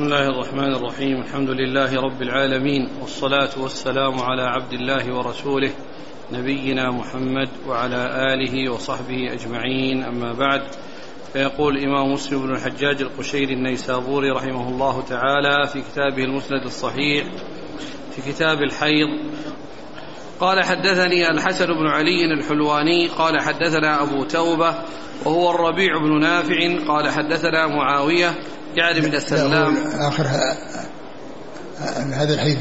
بسم الله الرحمن الرحيم. الحمد لله رب العالمين والصلاة والسلام على عبد الله ورسوله نبينا محمد وعلى آله وصحبه أجمعين. أما بعد فيقول الإمام مسلم بن الحجاج القشيري النيسابوري رحمه الله تعالى في كتابه المسند الصحيح في كتاب الحيض قال حدثني الحسن بن علي الحلواني قال حدثنا أبو توبة وهو الربيع بن نافع قال حدثنا معاوية يعني بن السلام. آخر هذا الحديث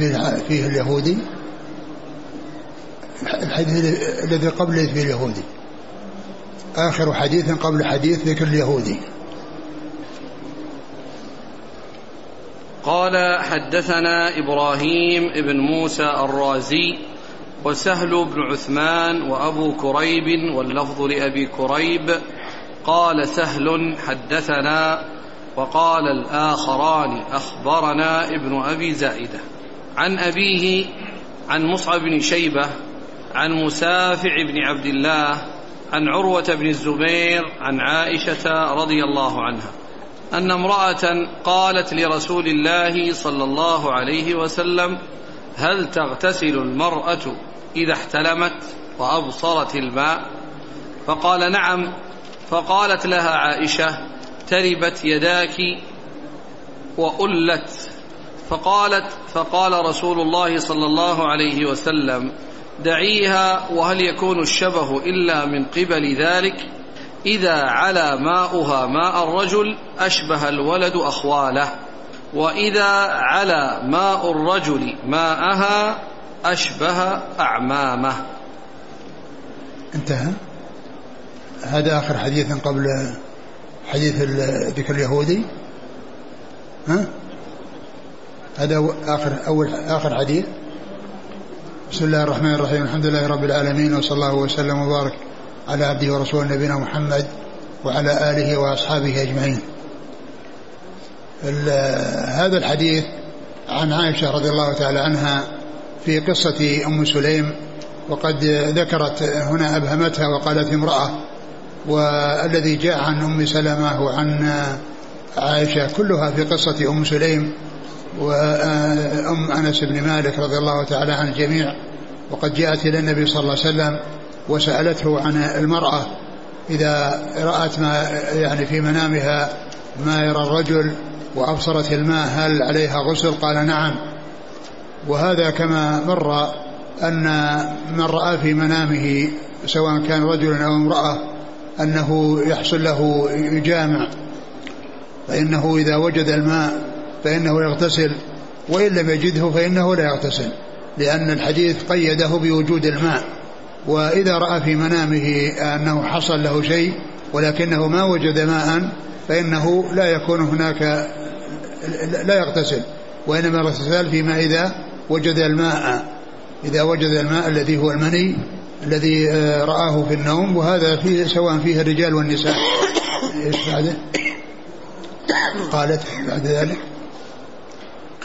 فيه اليهودي. الحديث الذي قبله فيه اليهودي. آخر حديث قبل حديث ذكر اليهودي. قال حدثنا إبراهيم بن موسى الرازي وسهل بن عثمان وأبو كريب واللفظ لأبي كريب. قال سهل حدثنا وقال الآخران أخبرنا ابن أبي زائدة عن أبيه عن مصعب بن شيبة عن مسافع بن عبد الله عن عروة بن الزبير عن عائشة رضي الله عنها أن امرأة قالت لرسول الله صلى الله عليه وسلم هل تغتسل المرأة إذا احتلمت وأبصرت الماء؟ فقال نعم فقالت لها عائشة تربت يداك وألت. فقالت فقال رسول الله صلى الله عليه وسلم دعيها وهل يكون الشبه إلا من قبل ذلك؟ إذا على ماؤها ماء الرجل أشبه الولد أخواله وإذا على ماء الرجل ماءها أشبه أعمامه. انتهى. هذا آخر حديث قبل حديث ذكر اليهودي؟ ها؟ هذا آخر أول آخر حديث. بسم الله الرحمن الرحيم. الحمد لله رب العالمين وصلى الله وسلم وبارك على عبده ورسوله نبينا محمد وعلى آله وأصحابه أجمعين. هذا الحديث عن عائشة رضي الله تعالى عنها في قصة أم سليم وقد ذكرت هنا أبهمتها وقالت امرأة والذي جاء عن أم سلمة وعن عائشة كلها في قصة أم سليم وأم أنس بن مالك رضي الله تعالى عن الجميع. وقد جاءت إلى النبي صلى الله عليه وسلم وسألته عن المرأة. إذا رأت ما يعني في منامها ما يرى الرجل وأبصرت الماء هل عليها غسل؟ قال نعم. وهذا كما مر أن من رأى في منامه سواء كان رجل أو امرأة أنه يحصل له يجامع فإنه إذا وجد الماء فإنه يغتسل وإن لم يجده فإنه لا يغتسل لأن الحديث قيده بوجود الماء. وإذا رأى في منامه أنه حصل له شيء ولكنه ما وجد ماء فإنه لا يكون هناك لا يغتسل وإنما الاغتسال فيما إذا وجد الماء. إذا وجد الماء الذي هو المني الذي رآه في النوم وهذا فيه سواء فيه الرجال والنساء. إيش بعده؟ قالت بعد ذلك.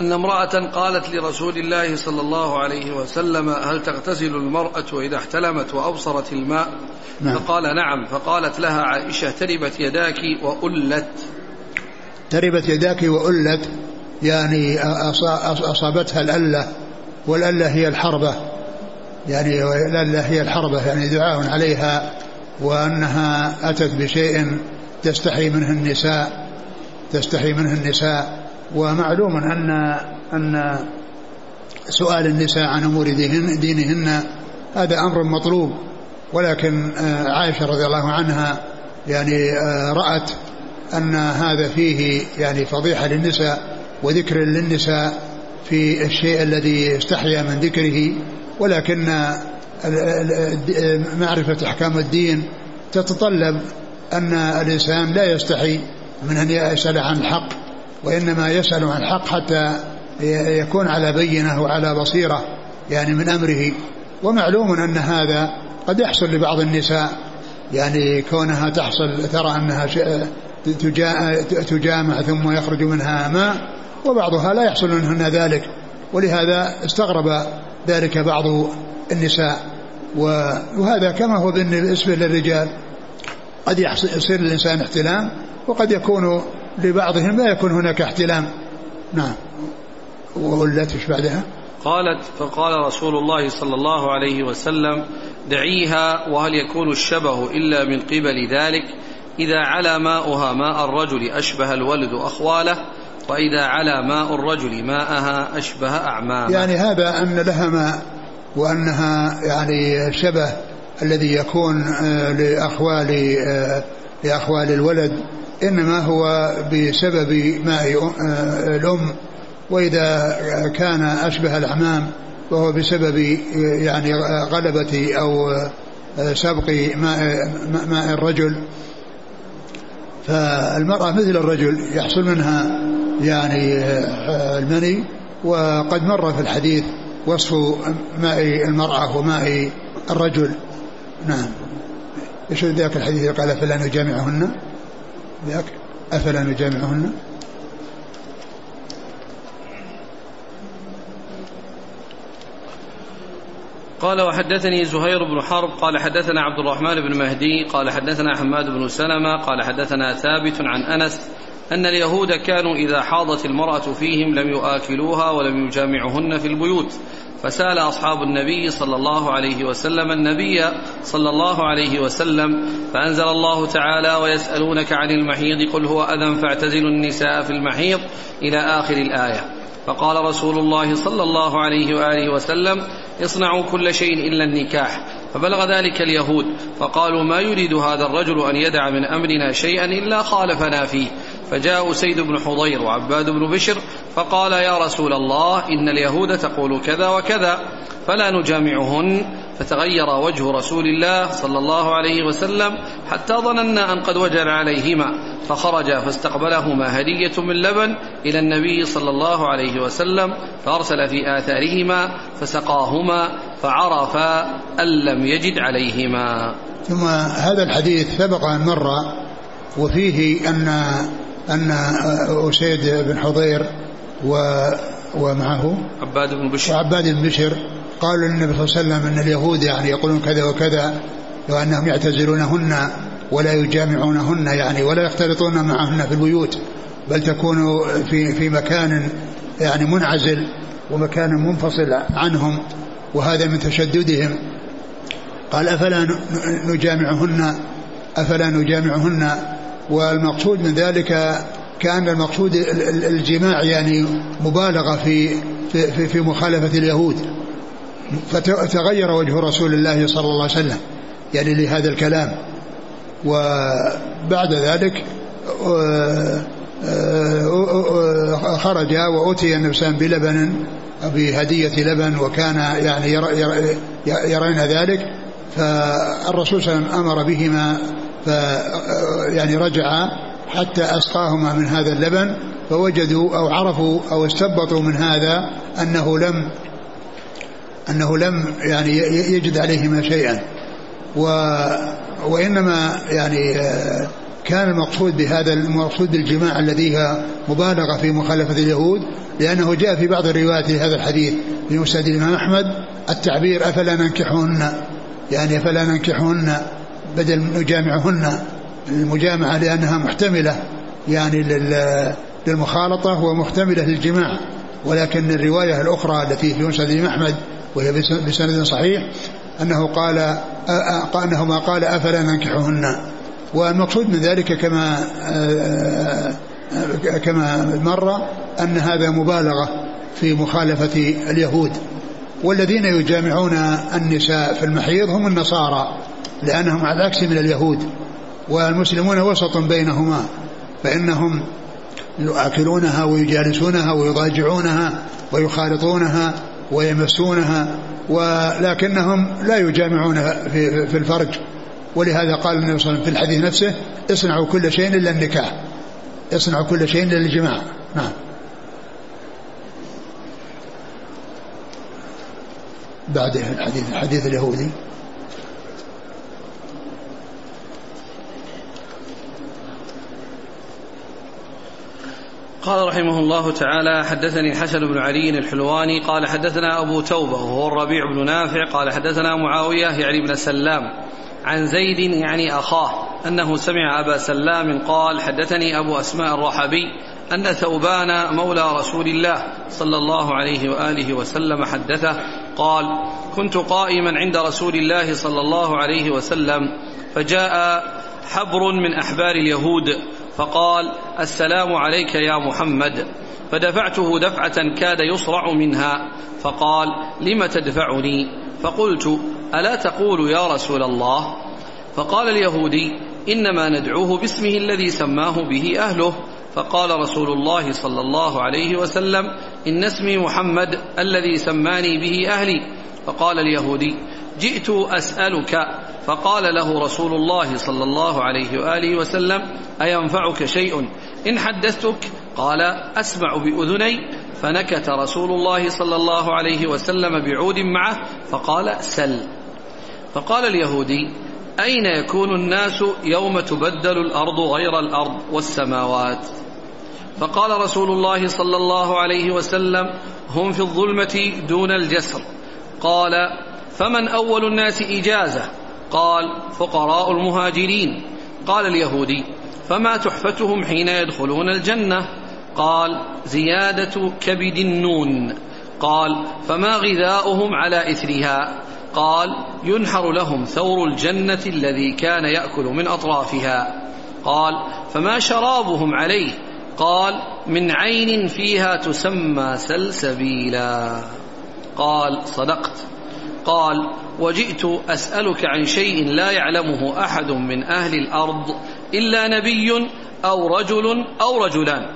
أن امرأة قالت لرسول الله صلى الله عليه وسلم هل تغتسل المرأة إذا احتلمت وأبصرت الماء؟ نعم. فقال نعم. فقالت لها عائشة تربت يداك وألت. تربت يداك وألت يعني أصابتها الألة والألة هي الحربة. يعني هي الحربة يعني دعاء عليها وأنها أتت بشيء تستحي منه النساء تستحي منه النساء. ومعلوم أن أن سؤال النساء عن أمور دينهن هذا أمر مطلوب. ولكن عائشة رضي الله عنها يعني رأت أن هذا فيه يعني فضيحة للنساء وذكر للنساء. في الشيء الذي استحيا من ذكره ولكن معرفة أحكام الدين تتطلب أن الإنسان لا يستحي من أن يسأل عن الحق وإنما يسأل عن الحق حتى يكون على بينة وعلى بصيرة يعني من أمره. ومعلوم أن هذا قد يحصل لبعض النساء يعني كونها تحصل ترى أنها تجامع ثم يخرج منها ماء وبعضها لا يحصل منهن ذلك ولهذا استغرب ذلك بعض النساء وهذا كما هو بالنسبة للرجال. قد يصير الإنسان احتلام وقد يكون لبعضهم لا يكون هناك احتلام. نعم. وولت إيش بعدها؟ قالت فقال رسول الله صلى الله عليه وسلم دعيها وهل يكون الشبه إلا من قبل ذلك؟ إذا علا ماؤها ماء الرجل أشبه الولد أخواله وإذا علا ماء الرجل ماءها أشبه أعمامه. يعني هذا أن لها ماء وأنها يعني شبه الذي يكون آه، لأخوال آه، لأخوال الولد إنما هو بسبب ماء آه، الأم وإذا كان أشبه الأعمام وهو بسبب يعني غلبة أو سبق ماء, ماء الرجل. فالمرأة مثل الرجل يحصل منها يعني المني وقد مر في الحديث وصف ماء المرأة وماء الرجل. نعم. إيش ذاك الحديث قال أفلا نجامعهن؟ ذاك أفلا نجامعهن؟ قال وحدثني زهير بن حرب قال حدثنا عبد الرحمن بن مهدي قال حدثنا حماد بن سلمة قال حدثنا ثابت عن أنس أن اليهود كانوا إذا حاضت المرأة فيهم لم يآكلوها ولم يجامعهن في البيوت فسأل أصحاب النبي صلى الله عليه وسلم النبي صلى الله عليه وسلم فأنزل الله تعالى ويسألونك عن المحيض قل هو أذى فاعتزلوا النساء في المحيض إلى آخر الآية. فقال رسول الله صلى الله عليه وآله وسلم اصنعوا كل شيء إلا النكاح. فبلغ ذلك اليهود فقالوا ما يريد هذا الرجل أن يدع من أمرنا شيئا إلا خالفنا فيه. فجاء سيد بن حضير وعباد بن بشر فقال يا رسول الله إن اليهود تقول كذا وكذا فلا نجامعهن. فتغير وجه رسول الله صلى الله عليه وسلم حتى ظننا أن قد وجل عليهما فخرج فاستقبلهما هدية من لبن إلى النبي صلى الله عليه وسلم فأرسل في آثارهما فسقاهما فعرف أن لم يجد عليهما. ثم هذا الحديث سبق أن مر وفيه أن أن أسيد بن حضير و ومعه عباد بن بشر وعباد بن بشر قالوا للنبي صلى الله عليه وسلم أن اليهود يعني يقولون كذا وكذا وأنهم يعتزلونهن ولا يجامعونهن يعني ولا يختلطون معهن في البيوت بل تكون في في مكان يعني منعزل ومكان منفصل عنهم وهذا من تشددهم. قال أفلا نجامعهن؟ أفلا نجامعهن؟ والمقصود من ذلك كأن المقصود الجماع يعني مبالغة في في, في مخالفة اليهود. فتغير وجه رسول الله صلى الله عليه وسلم يعني لهذا الكلام. وبعد ذلك آه، آه، خرج وأتي النبي صلى بلبن بهدية لبن وكان يعني يرين ذلك. فالرسول صلى الله عليه وسلم أمر بهما ف يعني رجع حتى أسقاهما من هذا اللبن فوجدوا أو عرفوا أو استبطوا من هذا أنه لم أنه لم يعني يجد عليهما شيئا. و وإنما يعني كان المقصود بهذا المقصود بالجماع الذي هي مبالغة في مخالفة اليهود لأنه جاء في بعض الروايات هذا الحديث في مسند الإمام أحمد التعبير أفلا ننكحهن؟ يعني أفلا ننكحهن بدل نجامعهن؟ المجامعة لأنها محتملة يعني للمخالطة ومحتملة للجماع. ولكن الرواية الأخرى التي في مسند أحمد وهي بسند صحيح أنه قال أنه ما قال أفلا ننكحهن. والمقصود من ذلك كما كما مر أن هذا مبالغة في مخالفة اليهود. والذين يجامعون النساء في المحيض هم النصارى لأنهم على العكس من اليهود. والمسلمون وسط بينهما فإنهم يؤكلونها ويجالسونها ويضاجعونها ويخالطونها ويمسونها ولكنهم لا يجامعون في, في الفرج. ولهذا قال النبي صلى الله عليه وسلم في الحديث نفسه اصنعوا كل شيء إلا النكاح. اصنعوا كل شيء إلا الجماع نعم. بعد الحديث الحديث اليهودي. قال رحمه الله تعالى حدثني الحسن بن علي الحلواني قال حدثنا أبو توبة وهو الربيع بن نافع قال حدثنا معاوية يعني بن سلام عن زيد يعني أخاه أنه سمع أبا سلام قال حدثني أبو أسماء الرحبي أن ثوبان مولى رسول الله صلى الله عليه وآله وسلم حدثه قال كنت قائما عند رسول الله صلى الله عليه وسلم فجاء حبر من أحبار اليهود فقال السلام عليك يا محمد. فدفعته دفعة كاد يصرع منها. فقال لم تدفعني؟ فقلت ألا تقول يا رسول الله؟ فقال اليهودي إنما ندعوه باسمه الذي سماه به أهله. فقال رسول الله صلى الله عليه وسلم إن اسمي محمد الذي سماني به أهلي. فقال اليهودي جئت أسألك فقال له رسول الله صلى الله عليه وآله وسلم أينفعك شيء؟ إن حدثتك؟ قال أسمع بأذني. فنكت رسول الله صلى الله عليه وسلم بعود معه فقال سل. فقال اليهودي أين يكون الناس يوم تبدل الأرض غير الأرض والسماوات؟ فقال رسول الله صلى الله عليه وسلم هم في الظلمة دون الجسر. قال فمن أول الناس إجازة؟ قال فقراء المهاجرين. قال اليهودي فما تحفتهم حين يدخلون الجنة؟ قال زيادة كبد النون. قال فما غذاؤهم على إثرها؟ قال ينحر لهم ثور الجنة الذي كان يأكل من أطرافها. قال فما شرابهم عليه؟ قال من عين فيها تسمى سلسبيلا. قال صدقت. قال وجئت أسألك عن شيء لا يعلمه أحد من أهل الأرض إلا نبي أو رجل أو رجلان.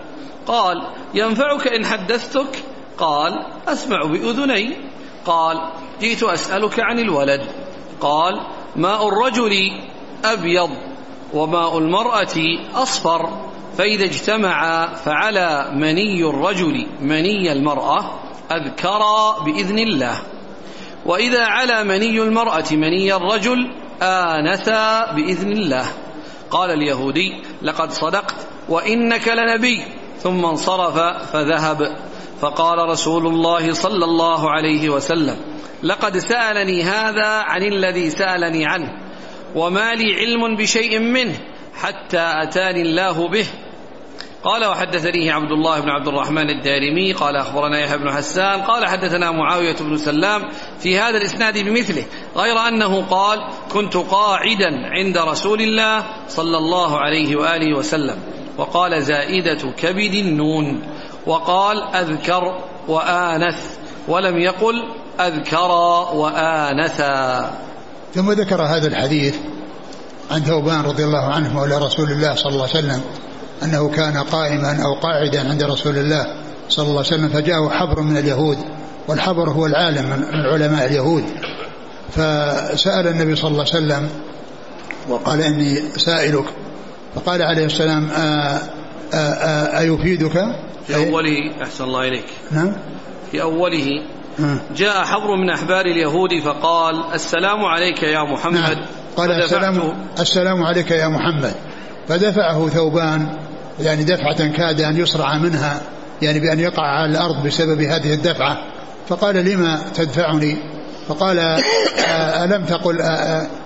قال ينفعك إن حدثتك؟ قال أسمع بأذني. قال جئت أسألك عن الولد. قال ماء الرجل أبيض وماء المرأة أصفر فإذا اجتمعا فعلى مني الرجل مني المرأة أذكرا بإذن الله. وإذا علا مني المرأة مني الرجل آنثا بإذن الله. قال اليهودي لقد صدقت وإنك لنبي. ثم انصرف فذهب. فقال رسول الله صلى الله عليه وسلم لقد سألني هذا عن الذي سألني عنه وما لي علم بشيء منه حتى أتاني الله به قال وحدثنيه عبد الله بن عبد الرحمن الدارمي قال أخبرنا يحيى بن حسان قال حدثنا معاوية بن سلام في هذا الإسناد بمثله غير أنه قال كنت قاعدا عند رسول الله صلى الله عليه وآله وسلم وقال زائدة كبد النون وقال أذكر وآنث ولم يقل أذكر وآنثا. ثم ذكر هذا الحديث عن ثوبان رضي الله عنه مولى رسول الله صلى الله عليه وسلم أنه كان قائما أو قاعدا عند رسول الله صلى الله عليه وسلم فجاءه حبر من اليهود والحبر هو العالم من علماء اليهود. فسأل النبي صلى الله عليه وسلم وقال إني سائلك فقال عليه السلام أيفيدك؟ في أوله أحسن الله إليك. نعم. في أوله جاء حبر من أحبار اليهود فقال السلام عليك يا محمد. نعم. قال السلام, السلام عليك يا محمد. فدفعه ثوبان يعني دفعة كاد أن يصرع منها يعني بأن يقع على الأرض بسبب هذه الدفعة. فقال لما تدفعني؟ فقال ألم تقل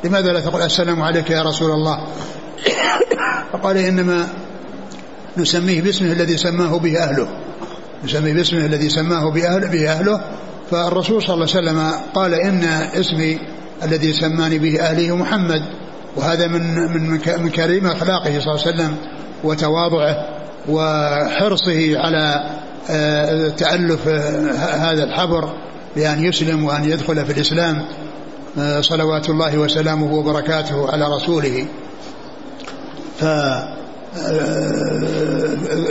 لماذا لا تقول السلام عليك يا رسول الله؟ فقال إنما نسميه باسمه الذي سماه به أهله. نسميه باسمه الذي سماه به أهله. فالرسول صلى الله عليه وسلم قال إن اسمي الذي سماني به أهله محمد. وهذا من من من كريم أخلاقه صلى الله عليه وسلم. وتواضعه وحرصه على آه، تألف آه، هذا الحبر بأن يسلم وأن يدخل في الإسلام آه، صلوات الله وسلامه وبركاته على رسوله. ف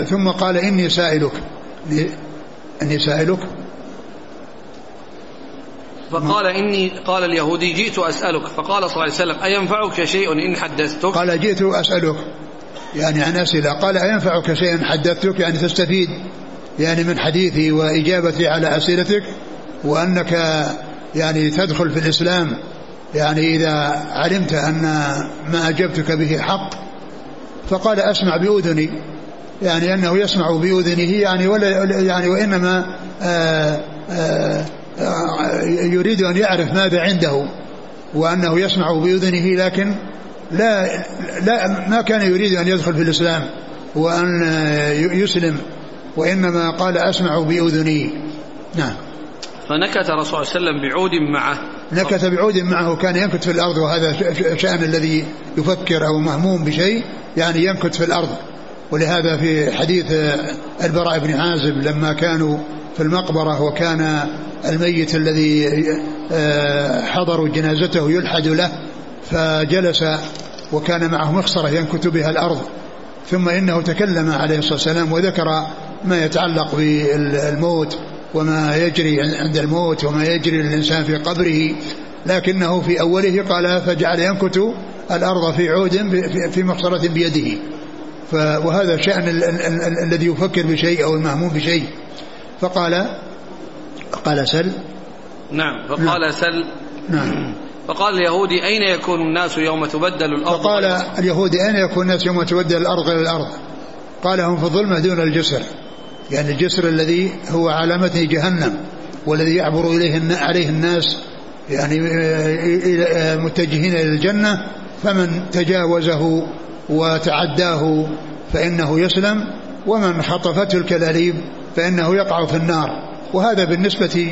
ثم قال إني سائلك إني سائلك. فقال إني قال اليهودي جئت أسألك فقال صلى الله عليه وسلم أينفعك شيء إن حدثتك؟ قال جئت أسألك. يعني عن أسئلة قال أينفعك شيء حدثتك يعني تستفيد. يعني من حديثي وإجابتي على أسئلتك وأنك يعني تدخل في الإسلام يعني إذا علمت أن ما أجبتك به حق. فقال أسمع بأذني يعني أنه يسمع بأذنه يعني ولا يعني وإنما آآ آآ يريد أن يعرف ماذا عنده وأنه يسمع بأذنه لكن لا, لا ما كان يريد أن يدخل في الإسلام وأن يسلم وإنما قال أسمع بأذني. نعم. فنكت الرسول صلى الله عليه وسلم بعود معه. نكت بعود معه كان ينكت في الأرض وهذا شأن الذي يفكر أو مهموم بشيء يعني ينكت في الأرض. ولهذا في حديث البراء بن عازب لما كانوا في المقبرة وكان الميت الذي آه، حضروا جنازته يلحد له فجلس وكان معه مخصرة ينكت بها الأرض ثم إنه تكلم عليه الصلاة والسلام وذكر ما يتعلق بالموت وما يجري عند الموت وما يجري للإنسان في قبره لكنه في أوله قال فجعل ينكت الأرض في عود في مخصرة بيده. وهذا شأن الذي يفكر بشيء أو المهموم بشيء. فقال قال سل. نعم فقال نعم. سل. نعم. فقال اليهودي أين يكون الناس يوم تبدل الأرض؟ فقال اليهودي أين يكون الناس يوم تبدل الأرض إلى الأرض؟ قال هم في الظلمة دون الجسر. يعني الجسر الذي هو علامته جهنم والذي يعبر إليه عليه الناس يعني متجهين إلى الجنة. فمن تجاوزه وتعداه فإنه يسلم ومن خطفته الكلاليب فإنه يقع في النار. وهذا بالنسبة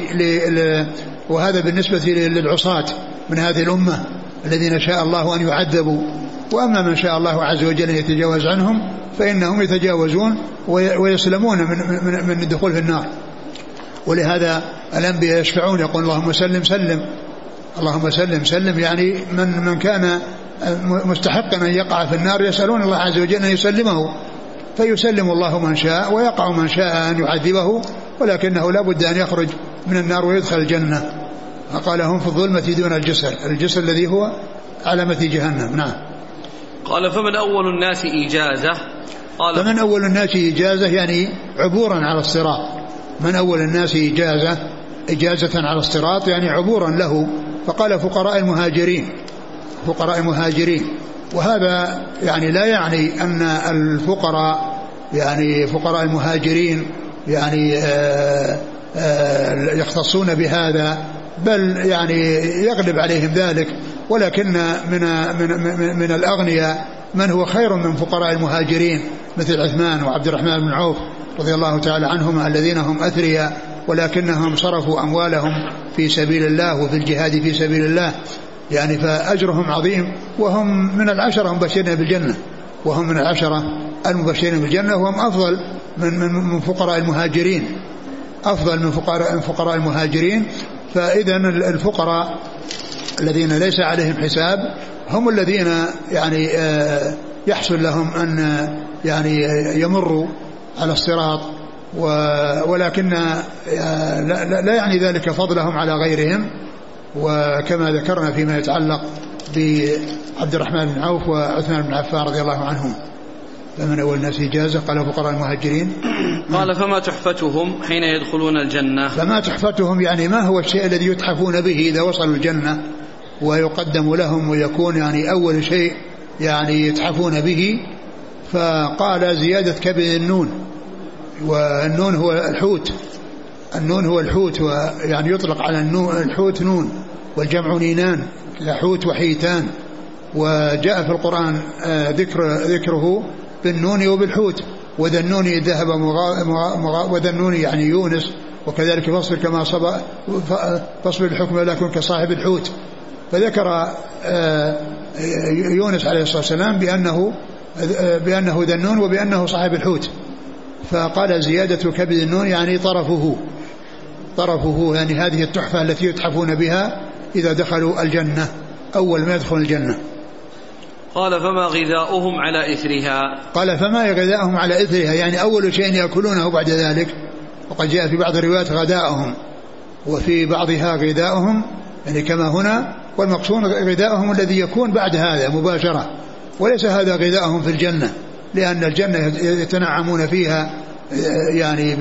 وهذا بالنسبة للعصاة. من هذه الأمة الذين شاء الله أن يعذبوا. وأما من شاء الله عز وجل أن يتجاوز عنهم فإنهم يتجاوزون ويسلمون من, من, من الدخول في النار. ولهذا الأنبياء يشفعون يقول اللهم سلم سلم. اللهم سلم سلم يعني من من كان مستحقا أن يقع في النار يسألون الله عز وجل أن يسلمه. فيسلم الله من شاء ويقع من شاء أن يعذبه ولكنه لا بد أن يخرج من النار ويدخل الجنة. فقال هم في الظلمة دون الجسر الجسر الذي هو علامة جهنم. نعم. قال فمن أول الناس إجازة قال فمن أول الناس إجازة يعني عبورا على الصراط. من أول الناس إجازة إجازة على الصراط يعني عبورا له. فقال فقراء المهاجرين. فقراء المهاجرين. وهذا يعني لا يعني أن الفقراء يعني فقراء المهاجرين يعني آآ آآ يختصون بهذا. بل يعني يغلب عليهم ذلك ولكن من من من, من الأغنياء من هو خير من فقراء المهاجرين مثل عثمان وعبد الرحمن بن عوف رضي الله تعالى عنهما الذين هم أثرياء ولكنهم صرفوا أموالهم في سبيل الله وفي الجهاد في سبيل الله. يعني فأجرهم عظيم وهم من العشرة المبشرين بالجنة وهم من العشرة المبشرين بالجنة وهم أفضل من من من فقراء المهاجرين. أفضل من فقراء فقراء المهاجرين فإذا الفقراء الذين ليس عليهم حساب هم الذين يعني آه، يحصل لهم أن يعني يمروا على الصراط ولكن آه، لا يعني ذلك فضلهم على غيرهم. وكما ذكرنا فيما يتعلق بعبد الرحمن بن عوف وعثمان بن عفان رضي الله عنهم. فمن أول الناس إجازة؟ قال فقراء المهاجرين. قال فما تحفتهم حين يدخلون الجنة؟ فما تحفتهم يعني ما هو الشيء الذي يتحفون به إذا وصلوا الجنة؟ ويقدم لهم ويكون يعني أول شيء يعني يتحفون به. فقال زيادة كبد النون. والنون هو الحوت. النون هو الحوت ويعني يطلق على النون الحوت نون والجمع نينان حوت وحيتان. وجاء في القرآن آه، ذكر ذكره بالنون وبالحوت وذا النون ذهب وذا النون يعني يونس وكذلك فاصبر كما صبر فاصبر الحكم ولا يكون كصاحب الحوت. فذكر آه، يونس عليه الصلاة والسلام بأنه بأنه ذا النون وبأنه صاحب الحوت. فقال زيادة كبد النون يعني طرفه طرفه يعني هذه التحفة التي يتحفون بها إذا دخلوا الجنة أول ما يدخل الجنة. قال فما غذاؤهم على إثرها؟ قال فما غذاؤهم على إثرها؟ يعني أول شيء يأكلونه بعد ذلك. وقد جاء في بعض الروايات غذاؤهم. وفي بعضها غذاؤهم يعني كما هنا والمقصود غذاؤهم الذي يكون بعد هذا مباشرة. وليس هذا غذاؤهم في الجنة لأن الجنة يتنعمون فيها يعني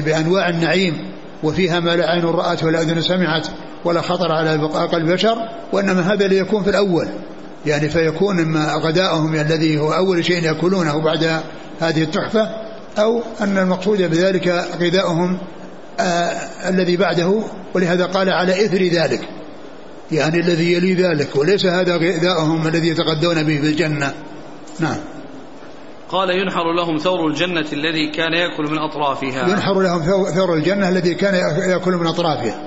بأنواع النعيم. وفيها ما لا عين رأت ولا أذن سمعت ولا خطر على قلب بشر وإنما هذا ليكون في الأول. يعني فيكون إما غداؤهم الذي هو أول شيء يأكلونه بعد هذه التحفة أو أن المقصود بذلك غذاؤهم آه الذي بعده ولهذا قال على إثر ذلك. يعني الذي يلي ذلك وليس هذا غذاؤهم الذي يتغدون به في الجنة. نعم. قال ينحر لهم ثور الجنة الذي كان يأكل من أطرافها. ينحر لهم ثور الجنة الذي كان يأكل من أطرافها.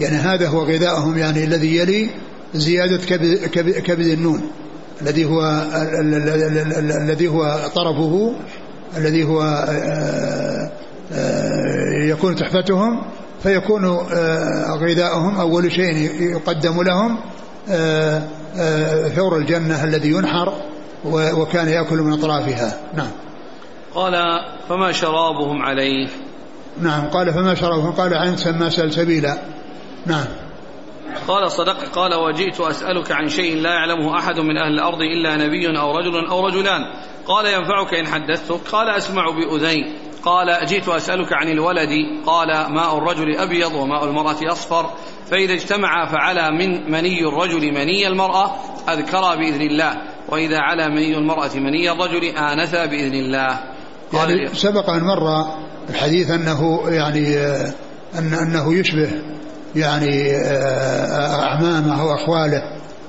يعني هذا هو غذاؤهم يعني الذي يلي زيادة كبد, كبد النون الذي هو الذي هو طرفه الذي هو آه، آه، يكون تحفتهم فيكون آه، غذاؤهم أول شيء يقدم لهم ثور الجنة الذي ينحر وكان يأكل من أطرافها. نعم. قال فما شرابهم عليه؟ نعم. قال فما شرابهم؟ قال عن سما سلسبيلا. نعم. قال صدق قال وجئت أسألك عن شيء لا يعلمه أحد من أهل الأرض إلا نبي أو رجل أو رجلان. قال ينفعك إن حدثتك؟ قال أسمع بأذين قال جئت أسألك عن الولد؟ قال ماء الرجل أبيض وماء المرأة أصفر. فإذا اجتمع فعلى من مني الرجل مني المرأة أذكرا بإذن الله. وإذا على مني المرأة مني الرجل آنثا بإذن الله. قال يعني سبق أن مر الحديث أنه يعني أن أنه يشبه يعني أعمامه وأخواله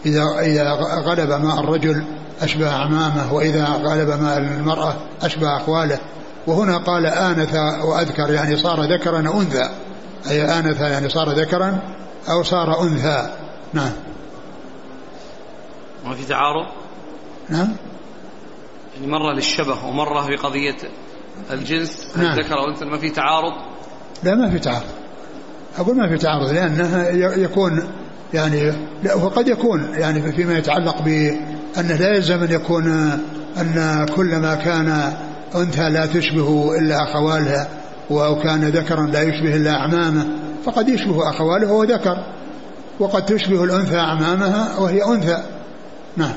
إذا إذا غلب ماء الرجل أشبه أعمامه وإذا غلب ماء المرأة أشبه أخواله وهنا قال آنث وأذكر يعني صار ذكرا أنثى. أي آنث يعني صار ذكرا أو صار أنثى. نعم. ما في تعارض؟ نعم. يعني مرة للشبه ومرة في قضية الجنس نعم. الذكر والأنثى ما في تعارض؟ لا ما في تعارض. أقول ما في تعارض لأنه يكون يعني وقد يكون يعني فيما يتعلق بأنه لا يلزم أن يكون أن كل ما كان أنثى لا تشبه إلا أخوالها أو كان ذكرا لا يشبه إلا أعمامه فقد يشبه أخواله وهو ذكر وقد تشبه الأنثى أعمامها وهي أنثى. نعم.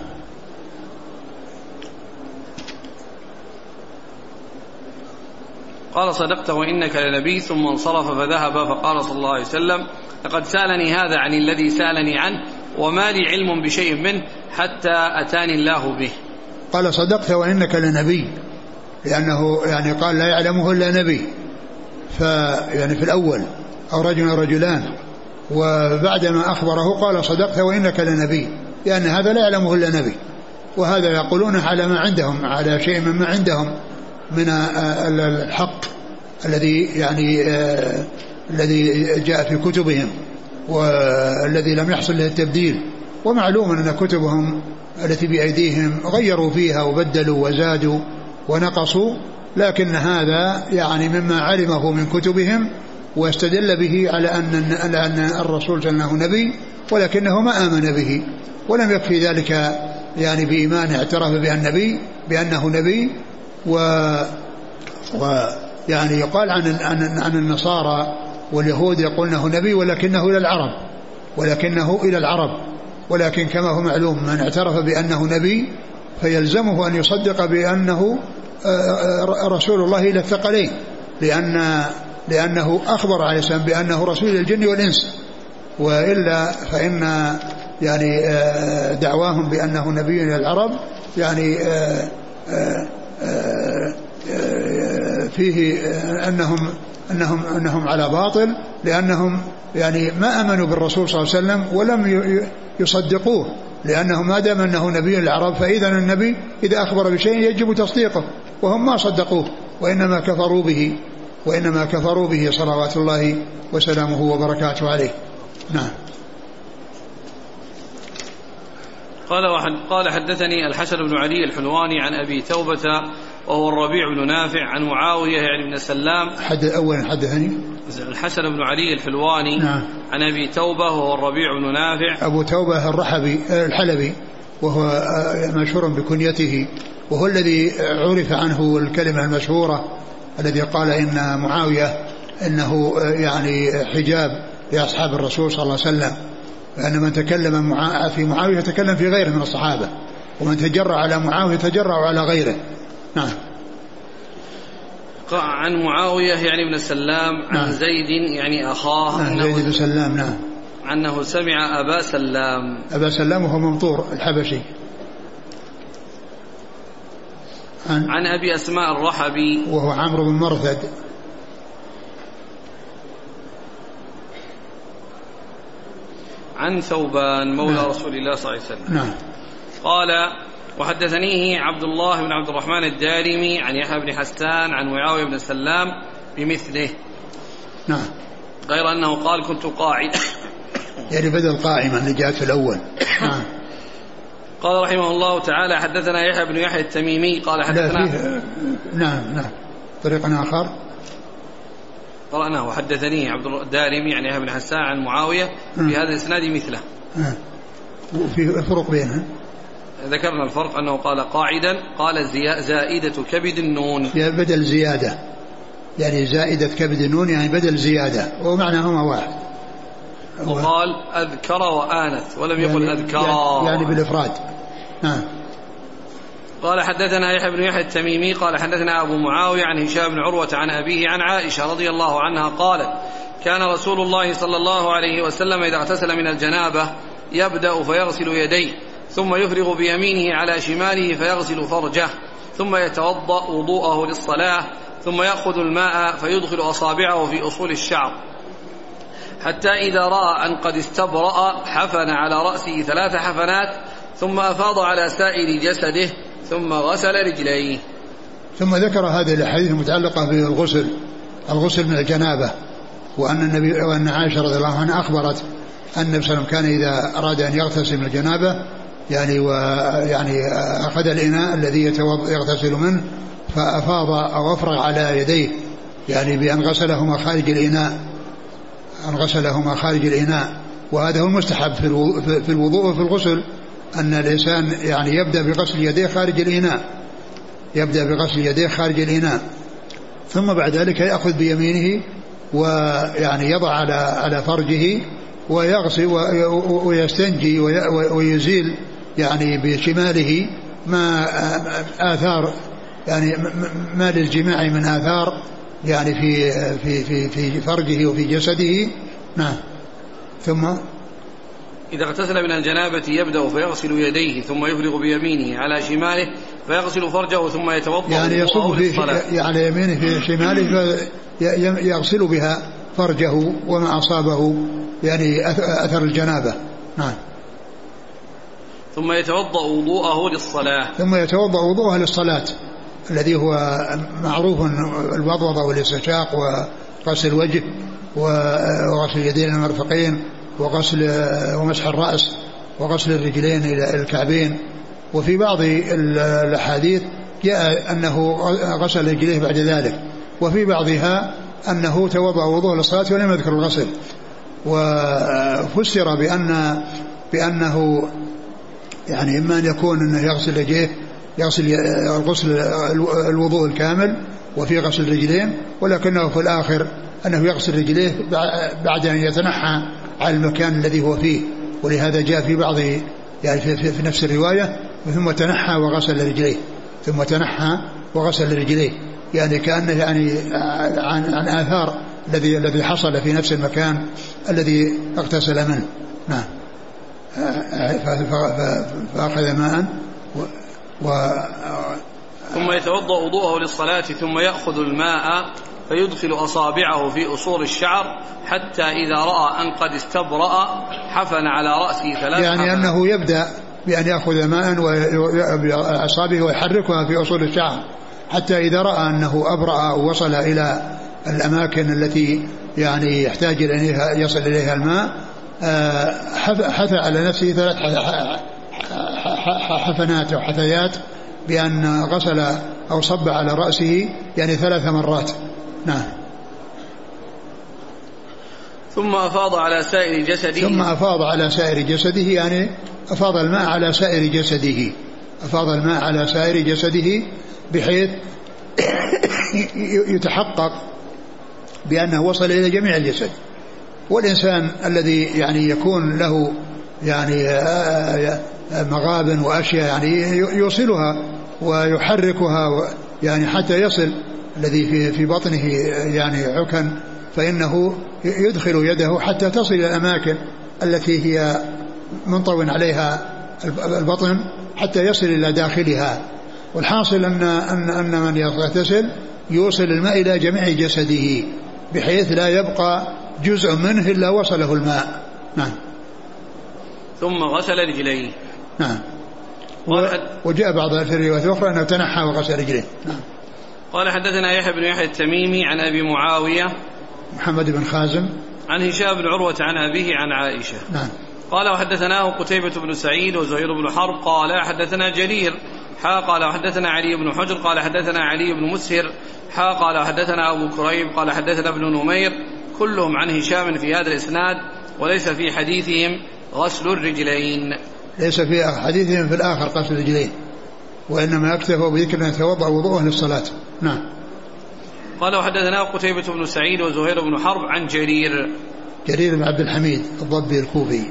قال صدقت وإنك لنبي ثم انصرف فذهب فقال صلى الله عليه وسلم لقد سألني هذا عن الذي سألني عنه وما لي علم بشيء منه حتى أتاني الله به. قال صدقت وإنك لنبي لأنه يعني قال لا يعلمه إلا نبي. فيعني في الأول أو رجل رجلان. وبعدما أخبره قال صدقت وإنك لنبي لأن هذا لا يعلمه إلا نبي. وهذا يقولونه على ما عندهم على شيء مما عندهم. من الحق الذي يعني الذي جاء في كتبهم والذي لم يحصل له التبديل. ومعلوم أن كتبهم التي بأيديهم غيروا فيها وبدلوا وزادوا ونقصوا لكن هذا يعني مما علمه من كتبهم واستدل به على أن على أن الرسول أنه نبي ولكنه ما آمن به ولم يكفي ذلك يعني بإيمان اعترف بها النبي بأنه نبي و ويعني يقال عن عن عن النصارى واليهود يقولونه نبي ولكنه إلى العرب ولكنه إلى العرب. ولكن كما هو معلوم من اعترف بأنه نبي فيلزمه أن يصدق بأنه آه، آه، رسول الله إلى الثقلين لأن لأنه أخبر عليه السلام بأنه رسول الجن والإنس. وإلا فإن يعني آه، دعواهم بأنه نبي إلى العرب يعني فيه أنهم أنهم أنهم على باطل لأنهم يعني ما آمنوا بالرسول صلى الله عليه وسلم ولم يصدقوه لأنه ما دام أنه نبي العرب فإذا النبي إذا أخبر بشيء يجب تصديقه وهم ما صدقوه وإنما كفروا به وإنما كفروا به صلوات الله وسلامه وبركاته عليه. نعم. قال قال حدثني الحسن بن علي الحلواني عن أبي توبة وهو الربيع بن نافع عن معاوية يعني بن سلام. حد أول حدثني الحسن بن علي الحلواني نعم. عن أبي توبة وهو الربيع بن نافع. أبو توبة الرحبي الحلبي وهو مشهور بكنيته وهو الذي عرف عنه الكلمة المشهورة الذي قال إن معاوية إنه يعني حجاب لأصحاب الرسول صلى الله عليه وسلم. فان من تكلم في معاوية تكلم في غيره من الصحابة ومن تجرع على معاوية تجرع على غيره. نعم. عن معاوية يعني ابن سلام عن نعم. زيد يعني أخاه نعم زيد بن سلام نعم. أنه سمع أبا سلام. أبا سلام وهو ممطور الحبشي. عن, عن أبي أسماء الرحبي. وهو عمرو بن مرثد. عن ثوبان مولى نعم. رسول الله صلى الله عليه وسلم. نعم. قال وحدثنيه عبد الله بن عبد الرحمن الدارمي عن يحيى بن حسان عن معاوية بن سلام بمثله. نعم. غير أنه قال كنت قاعد. يعني بدل قائما اللي جاءت في الأول. نعم. قال رحمه الله تعالى حدثنا يحيى بن يحيى التميمي. قال حدثنا فيه نعم نعم. طريق آخر. قرأناه. وحدثني عبد الدارمي عن يحيى بن حسان عن معاوية في هذا الإسناد مثله. وفي فرق بينها ذكرنا الفرق أنه قال قاعدا قال زائدة كبد النون. بدل زيادة. يعني زائدة كبد النون يعني بدل زيادة. ومعناهما واحد. وقال أذكر وآنث ولم يقل يعني أذكر. يعني, يعني بالإفراد. نعم قال حدثنا يحيى بن يحيى التميمي قال حدثنا أبو معاوية عن هشام بن عروة عن أبيه عن عائشة رضي الله عنها قالت كان رسول الله صلى الله عليه وسلم إذا اغتسل من الجنابة يبدأ فيغسل يديه. ثم يفرغ بيمينه على شماله فيغسل فرجه ثم يتوضأ وضوءه للصلاة ثم يأخذ الماء فيدخل أصابعه في أصول الشعر. حتى إذا رأى أن قد استبرأ حفن على رأسه ثلاث حفنات ثم أفاض على سائر جسده ثم غسل رجليه. ثم ذكر هذه الأحاديث المتعلقة بالغسل الغسل من الجنابة وأن النبي وأن عائشة رضي الله عنها أخبرت أن النبي صلى الله عليه وسلم كان إذا أراد أن يغتسل من الجنابة يعني ويعني أخذ الإناء الذي يغتسل منه فأفاض أو أفرغ على يديه يعني بأن غسلهما خارج الإناء أن غسلهما خارج الإناء. وهذا هو المستحب في الوضوء وفي الغسل أن الإنسان يعني يبدأ بغسل يديه خارج الإناء. يبدأ بغسل يديه خارج الإناء. ثم بعد ذلك يأخذ بيمينه ويعني يضع على على فرجه ويغسل ويستنجي ويزيل يعني بشماله ما آثار يعني ما للجماع من آثار يعني في في في في فرجه وفي جسده. نعم. ثم؟ إذا اغتسل من الجنابة يبدأ فيغسل يديه ثم يفرغ بيمينه على شماله فيغسل فرجه ثم يتوضأ يعني يصب في على يمينه في شماله يغسل بها فرجه وما أصابه يعني أثر الجنابة. نعم. ثم يتوضأ وضوءه للصلاة. ثم يتوضأ وضوءه للصلاة الذي هو معروف الوضوضة والاستنشاق وغسل الوجه وغسل اليدين المرفقين وغسل ومسح الرأس وغسل الرجلين إلى الكعبين. وفي بعض الأحاديث جاء أنه غسل رجليه بعد ذلك وفي بعضها أنه توضأ وضوء للصلاة ولم يذكر الغسل. وفسر بأن بأنه يعني إما أن يكون أنه يغسل رجليه يغسل الغسل الوضوء الكامل وفي غسل رجلين ولكنه في الآخر أنه يغسل رجليه بعد أن يتنحى على المكان الذي هو فيه. ولهذا جاء في بعض يعني في, في, في نفس الرواية ثم تنحى وغسل رجليه ثم تنحى وغسل رجليه. يعني كأنه يعني عن, عن آثار الذي الذي حصل في نفس المكان الذي اغتسل منه. نعم. فأخذ ماء و, و ثم يتوضأ وضوءه للصلاة ثم يأخذ الماء فيدخل أصابعه في أصول الشعر حتى إذا رأى أن قد استبرأ حفن على رأسه ثلاث يعني حفن. أنه يبدأ بأن يأخذ ماء بأصابعه ويحركها في أصول الشعر حتى إذا رأى أنه أبرأ ووصل إلى الأماكن التي يعني يحتاج إليها يصل إليها الماء آه، حث على نفسه ثلاث حفنات أو حثيات بأن غسل أو صب على رأسه يعني ثلاث مرات. نعم. ثم أفاض على سائر جسده. ثم أفاض على سائر جسده يعني أفاض الماء على سائر جسده. أفاض الماء على سائر جسده بحيث يتحقق بأنه وصل إلى جميع الجسد. والإنسان الذي يعني يكون له يعني آه، آه، مغاب وأشياء يعني يوصلها ويحركها يعني حتى يصل الذي في في بطنه يعني عكن فإنه يدخل يده حتى تصل إلى الأماكن التي هي منطو عليها البطن حتى يصل إلى داخلها. والحاصل أن أن أن من يغتسل يوصل الماء إلى جميع جسده بحيث لا يبقى جزء منه إلا وصله الماء. نعم. ثم غسل رجليه. نعم. وجاء بعض الروايات الأخرى أنه تنحى وغسل رجليه. نعم. قال حدثنا يحيى بن يحيى التميمي عن أبي معاوية محمد بن خازم. عن هشام بن عروة عن أبيه عن عائشة. نعم. قال وحدثناه قتيبة بن سعيد وزهير بن حرب. قال حدثنا جرير. حا قال وحدثنا علي بن حجر. قال حدثنا علي بن مسهر. حا قال وحدثنا أبو كريب. قال حدثنا ابن نمير. كلهم عن هشام في هذا الإسناد وليس في حديثهم غسل الرجلين. ليس في حديثهم في الآخر غسل الرجلين وإنما اكتفوا بذكر أن يتوضأ وضوءه للصلاة نعم. قال وحدثنا قتيبة بن سعيد وزهير بن حرب عن جرير. جرير بن عبد الحميد الضبي الكوفي.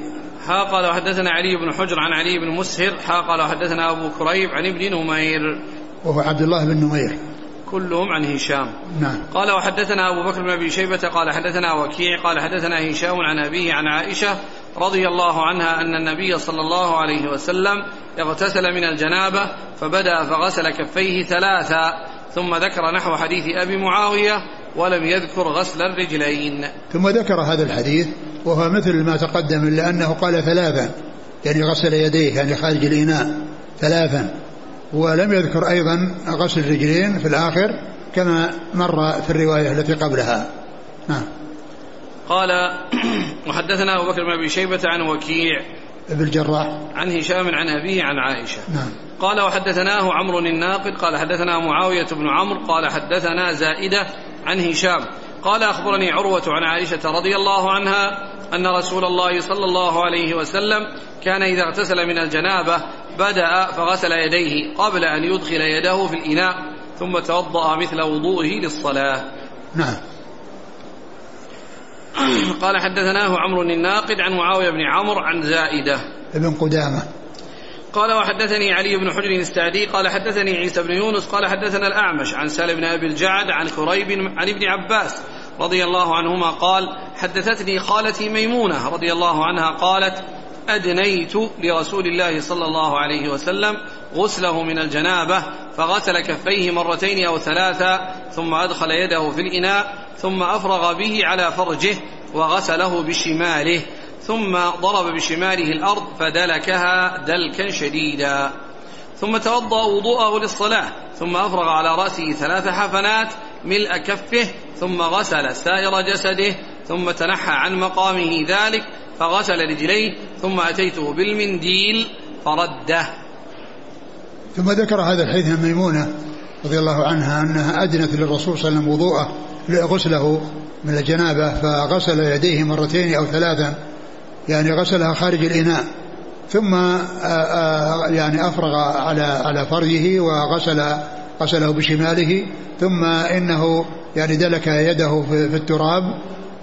حا قال وحدثنا علي بن حجر عن علي بن مسهر. حا قال وحدثنا أبو كريب عن ابن نمير. وهو عبد الله بن نمير. كلهم عن هشام. نعم. قال وحدثنا أبو بكر بن أبي شيبة قال حدثنا وكيع قال حدثنا هشام عن أبيه عن عائشة رضي الله عنها أن النبي صلى الله عليه وسلم اغتسل من الجنابة فبدأ فغسل كفيه ثلاثا ثم ذكر نحو حديث أبي معاوية ولم يذكر غسل الرجلين. ثم ذكر هذا الحديث وهو مثل ما تقدم إلا أنه قال ثلاثا يعني غسل يديه يعني خارج الإناء ثلاثا. ولم يذكر أيضا غسل الرجلين في الآخر كما مر في الرواية التي قبلها. نعم. قال وحدثنا أبو بكر بن أبي شيبة عن وكيع ابن الجراح. عن هشام عن أبيه عن عائشة. نعم. قال وحدثناه عمرو الناقد قال حدثنا معاوية بن عمرو قال حدثنا زائدة عن هشام. قال أخبرني عروة عن عائشة رضي الله عنها أن رسول الله صلى الله عليه وسلم كان إذا اغتسل من الجنابة بدأ فغسل يديه قبل أن يدخل يده في الإناء ثم توضأ مثل وضوئه للصلاة. نعم. قال حدثناه عمرو الناقد عن معاوية بن عمرو عن زائدة. ابن قدامة. قال وحدثني علي بن حجر السعدي قال حدثني عيسى بن يونس قال حدثنا الأعمش عن سالم بن أبي الجعد عن كريب عن ابن عباس رضي الله عنهما قال حدثتني خالتي ميمونة رضي الله عنها قالت أدنيت لرسول الله صلى الله عليه وسلم غسله من الجنابة فغسل كفيه مرتين أو ثلاثا ثم أدخل يده في الإناء ثم أفرغ به على فرجه وغسله بشماله ثم ضرب بشماله الأرض فدلكها دلكا شديدا. ثم توضأ وضوءه للصلاة ثم أفرغ على رأسه ثلاث حفنات ملء كفه ثم غسل سائر جسده ثم تنحى عن مقامه ذلك فغسل رجليه ثم أتيته بالمنديل فرده. ثم ذكر هذا الحديث عن ميمونة رضي الله عنها أنها أدنت للرسول صلى الله عليه وسلم وضوءه غسله من الجنابة فغسل يديه مرتين أو ثلاثا يعني غسلها خارج الإناء ثم يعني أفرغ على على فرجه وغسل غسله بشماله ثم إنه يعني دلك يده في التراب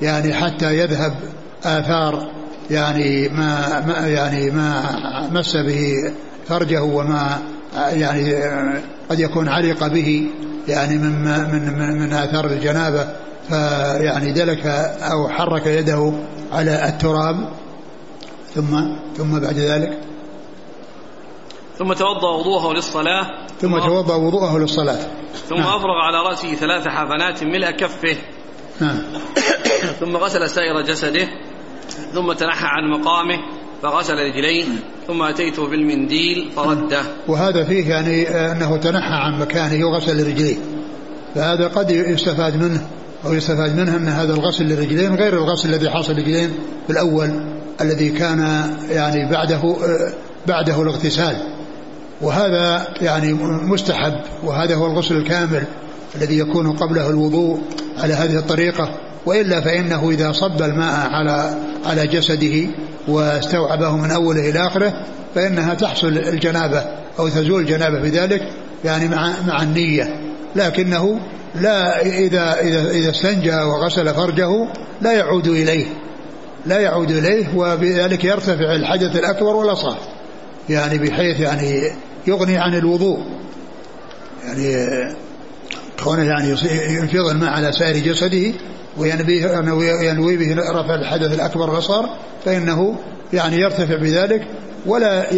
يعني حتى يذهب آثار يعني ما, ما يعني ما مس به فرجه وما يعني قد يكون علق به يعني من من من, من آثار الجنابة فيعني دلك أو حرك يده على التراب ثم ثم بعد ذلك ثم توضأ وضوءه للصلاة. ثم توضأ وضوءه للصلاة. ثم نعم. أفرغ على رأسه ثلاث حفنات ملء كفه نعم. ثم غسل سائر جسده ثم تنحى عن مقامه فغسل رجليه ثم أتيته بالمنديل فرده. وهذا فيه يعني أنه تنحى عن مكانه وغسل رجليه. فهذا قد يستفاد منه أو يستفاد منه أن هذا الغسل للرجلين غير الغسل الذي حصل للرجلين في الأول الذي كان يعني بعده بعده الاغتسال. وهذا يعني مستحب وهذا هو الغسل الكامل الذي يكون قبله الوضوء على هذه الطريقة. وإلا فإنه إذا صب الماء على على جسده واستوعبه من أوله إلى آخره فإنها تحصل الجنابة أو تزول الجنابة بذلك يعني مع مع النية. لكنه لا إذا إذا إذا استنجى وغسل فرجه لا يعود إليه لا يعود إليه وبذلك يرتفع الحدث الأكبر والأصغر يعني بحيث يعني يغني عن الوضوء. يعني كونه يعني ينفض الماء على سائر جسده وينوي به رفع الحدث الأكبر والأصغر فإنه يعني يرتفع بذلك ولا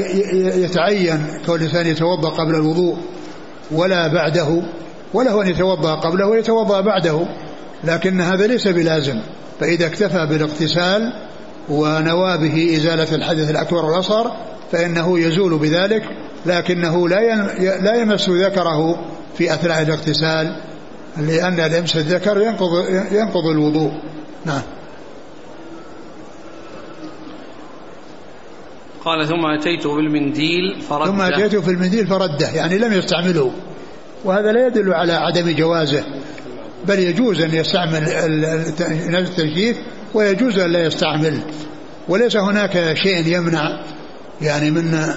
يتعين كون الإنسان يتوضأ قبل الوضوء ولا بعده وله أن يتوضأ قبله ويتوضأ بعده لكن هذا ليس بلازم فإذا اكتفى بالاغتسال ونوى به إزالة الحدث الأكبر والأصغر فإنه يزول بذلك لكنه لا لا يمس ذكره في أثناء الاغتسال لأن لمس الذكر ينقض ينقض الوضوء. نعم. قال ثم أتيته بالمنديل فرده. ثم أتيته في المنديل فرده يعني لم يستعمله. وهذا لا يدل على عدم جوازه بل يجوز أن يستعمل التنشيف ويجوز أن لا يستعمل. وليس هناك شيء يمنع يعني من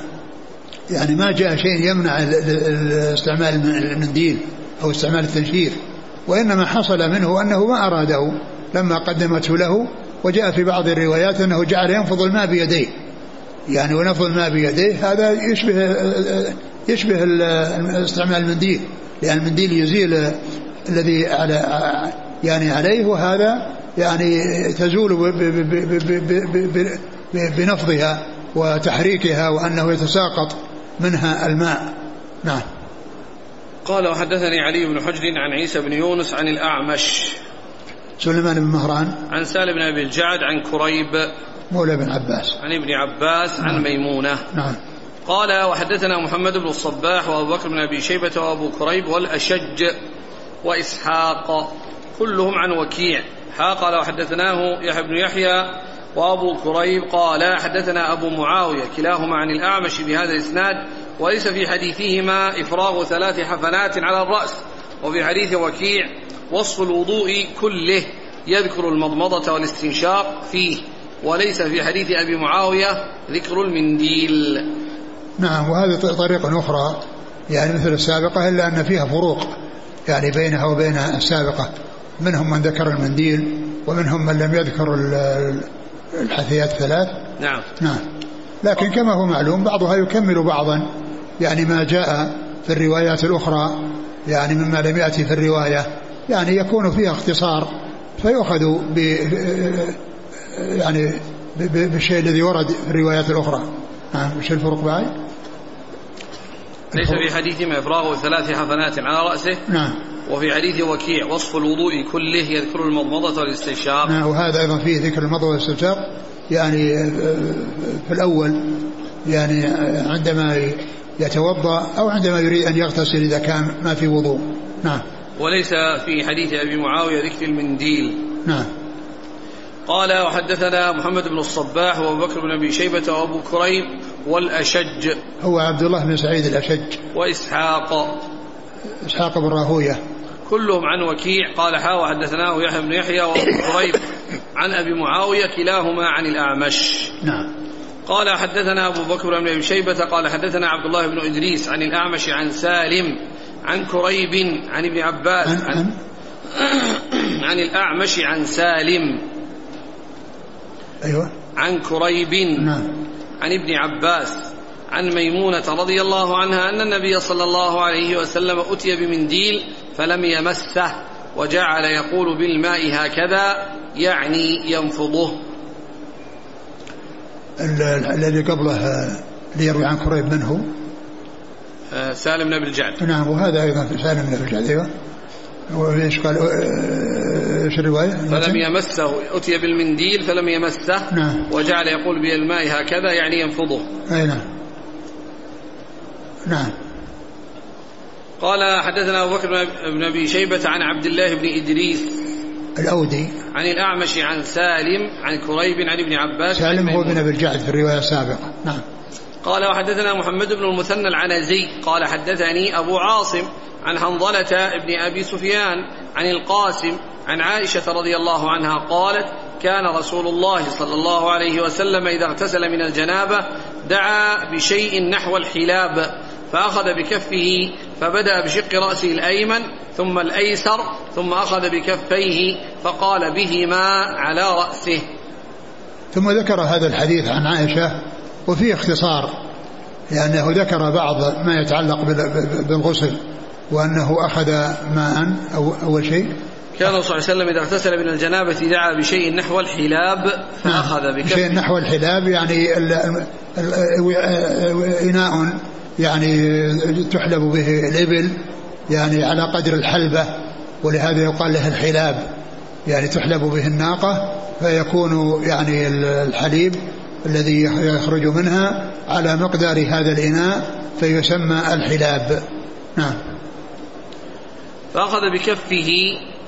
يعني ما جاء شيء يمنع استعمال المنديل. أو استعمال التنشيف وإنما حصل منه أنه ما أراده لما قدمته له وجاء في بعض الروايات أنه جعل ينفض الماء بيديه. يعني ونفض الماء بيديه هذا يشبه يشبه استعمال المنديل لأن المنديل يزيل الذي على يعني عليه وهذا يعني تزول بنفضها وتحريكها وأنه يتساقط منها الماء. نعم. قال وحدثني علي بن حجر عن عيسى بن يونس عن الأعمش. سليمان بن مهران. عن سالم بن أبي الجعد عن كريب. مولى بن عباس. عن ابن عباس عن نعم. ميمونة. نعم. قال وحدثنا محمد بن الصباح وأبو بكر بن أبي شيبة وأبو كريب والأشج وإسحاق. كلهم عن وكيع. ها قال وحدثناه يحيى بن يحيى وأبو كريب. قال حدثنا أبو معاوية كلاهما عن الأعمش بهذا الإسناد وليس في حديثهما إفراغ ثلاث حفنات على الرأس وفي حديث وكيع وصف الوضوء كله يذكر المضمضة والاستنشاق فيه وليس في حديث أبي معاوية ذكر المنديل. نعم وهذه طريقة أخرى يعني مثل السابقة إلا أن فيها فروق يعني بينها وبين السابقة منهم من ذكر المنديل ومنهم من لم يذكر الحثيات الثلاث. نعم. نعم. لكن كما هو معلوم بعضها يكمل بعضا يعني ما جاء في الروايات الأخرى يعني مما لم يأتي في الرواية يعني يكون فيها اختصار فيؤخذ ب يعني بالشيء الذي ورد في الروايات الأخرى. نعم وش الفرق بعد؟ ليس في حديثهما إفراغ ثلاث حفنات على رأسه. نعم. وفي حديث وكيع وصف الوضوء كله يذكر المضمضة والاستنشاق. نعم وهذا أيضا فيه ذكر المضمضة والاستنشاق يعني في الأول يعني عندما يتوضأ أو عندما يريد أن يغتسل إذا كان ما في وضوء. نعم. وليس في حديث أبي معاوية ذكر المنديل نعم. قال وحدثنا محمد بن الصباح وأبو بكر بن أبي شيبة وأبو كريب والأشج. هو عبد الله بن سعيد الأشج. وإسحاق. إسحاق بن راهوية. كلهم عن وكيع. قال حا وحدثناه يحيى بن يحيى وأبو كريب عن أبي معاوية كلاهما عن الأعمش. نعم. قال حدثنا أبو بكر بن أبي شيبة قال حدثنا عبد الله بن إدريس عن الأعمش عن سالم عن كريب عن ابن عباس عن, عن, عن الأعمش عن سالم أيوة. عن كريب نعم. عن ابن عباس عن ميمونة رضي الله عنها أن النبي صلى الله عليه وسلم أتي بمنديل فلم يمسه وجعل يقول بالماء هكذا يعني ينفضه. الذي قبله ليروي عن كريب من هو؟ آه، سالم بن ابي الجعد. نعم وهذا أيضا سالم بن ابي الجعد أيوه. وإيش قال؟ إيش الرواية؟ فلم يمسه أتي بالمنديل فلم يمسه نعم. وجعل يقول بالماء هكذا يعني ينفضه. أي نعم. نعم. قال حدثنا أبو بكر بن أبي شيبة عن عبد الله بن إدريس الأودي. عن الأعمش عن سالم عن كريب عن ابن عباس. سالم هو بن أبي الجعد في الرواية السابقة. نعم. قال وحدثنا محمد بن المثنى العنزي قال حدثني أبو عاصم عن حنظلة بن أبي سفيان عن القاسم عن عائشة رضي الله عنها قالت كان رسول الله صلى الله عليه وسلم إذا اغتسل من الجنابة دعا بشيء نحو الحلاب فأخذ بكفه فبدأ بشق رأسه الأيمن ثم الأيسر ثم أخذ بكفيه فقال بهما على رأسه. ثم ذكر هذا الحديث عن عائشة وفيه اختصار لأنه ذكر بعض ما يتعلق بالغسل وأنه أخذ ماء أو أول شيء. كان صلى الله عليه وسلم إذا اغتسل من الجنابة دعا بشيء نحو الحلاب فأخذ نعم. بكفه. شيء نحو الحلاب يعني إناء يعني تحلب به الإبل يعني على قدر الحلبة ولهذا يقال له الحلاب يعني تحلب به الناقة فيكون يعني الحليب الذي يخرج منها على مقدار هذا الإناء فيسمى الحلاب نعم فأخذ بكفه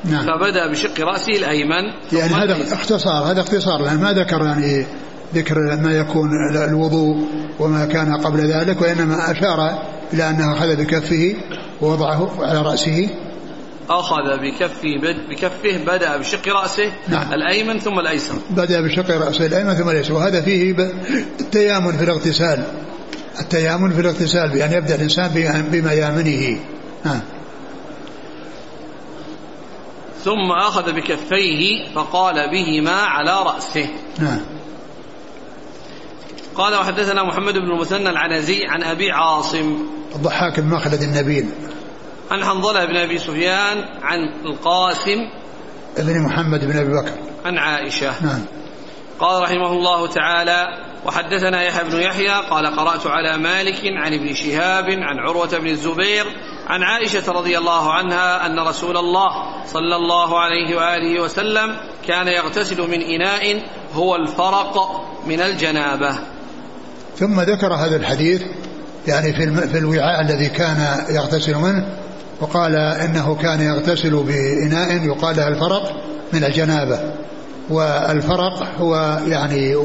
نعم. فبدأ بشق رأسه الأيمن يعني هذا. اختصار هذا اختصار لأن ما ذكر يعني ذكر ما يكون الوضوء وما كان قبل ذلك وإنما أشار إلى أنه أخذ بكفه ووضعه على رأسه. أخذ بكفه بكفه بدأ بشق رأسه نعم. الأيمن ثم الأيسر. بدأ بشق رأسه الأيمن ثم اليسار وهذا فيه التيامن في الاغتسال. التيامن في الاغتسال بأن يبدأ الإنسان بميامنه نعم ثم أخذ بكفيه فقال بهما على رأسه. نعم. قال وحدثنا محمد بن المثنى العنزي عن أبي عاصم. الضحاك بن مخلد النبيل. عن حنظلة بن أبي سفيان عن القاسم. ابن محمد بن أبي بكر. عن عائشة. نعم. قال رحمه الله تعالى وحدثنا يحيى بن يحيى قال قرأت على مالك عن ابن شهاب عن عروة بن الزبير عن عائشة رضي الله عنها أن رسول الله صلى الله عليه وآله وسلم كان يغتسل من إناء هو الفرق من الجنابة. ثم ذكر هذا الحديث يعني في في الوعاء الذي كان يغتسل منه وقال إنه كان يغتسل بإناء يقال له الفرق من الجنابة. والفرق هو يعني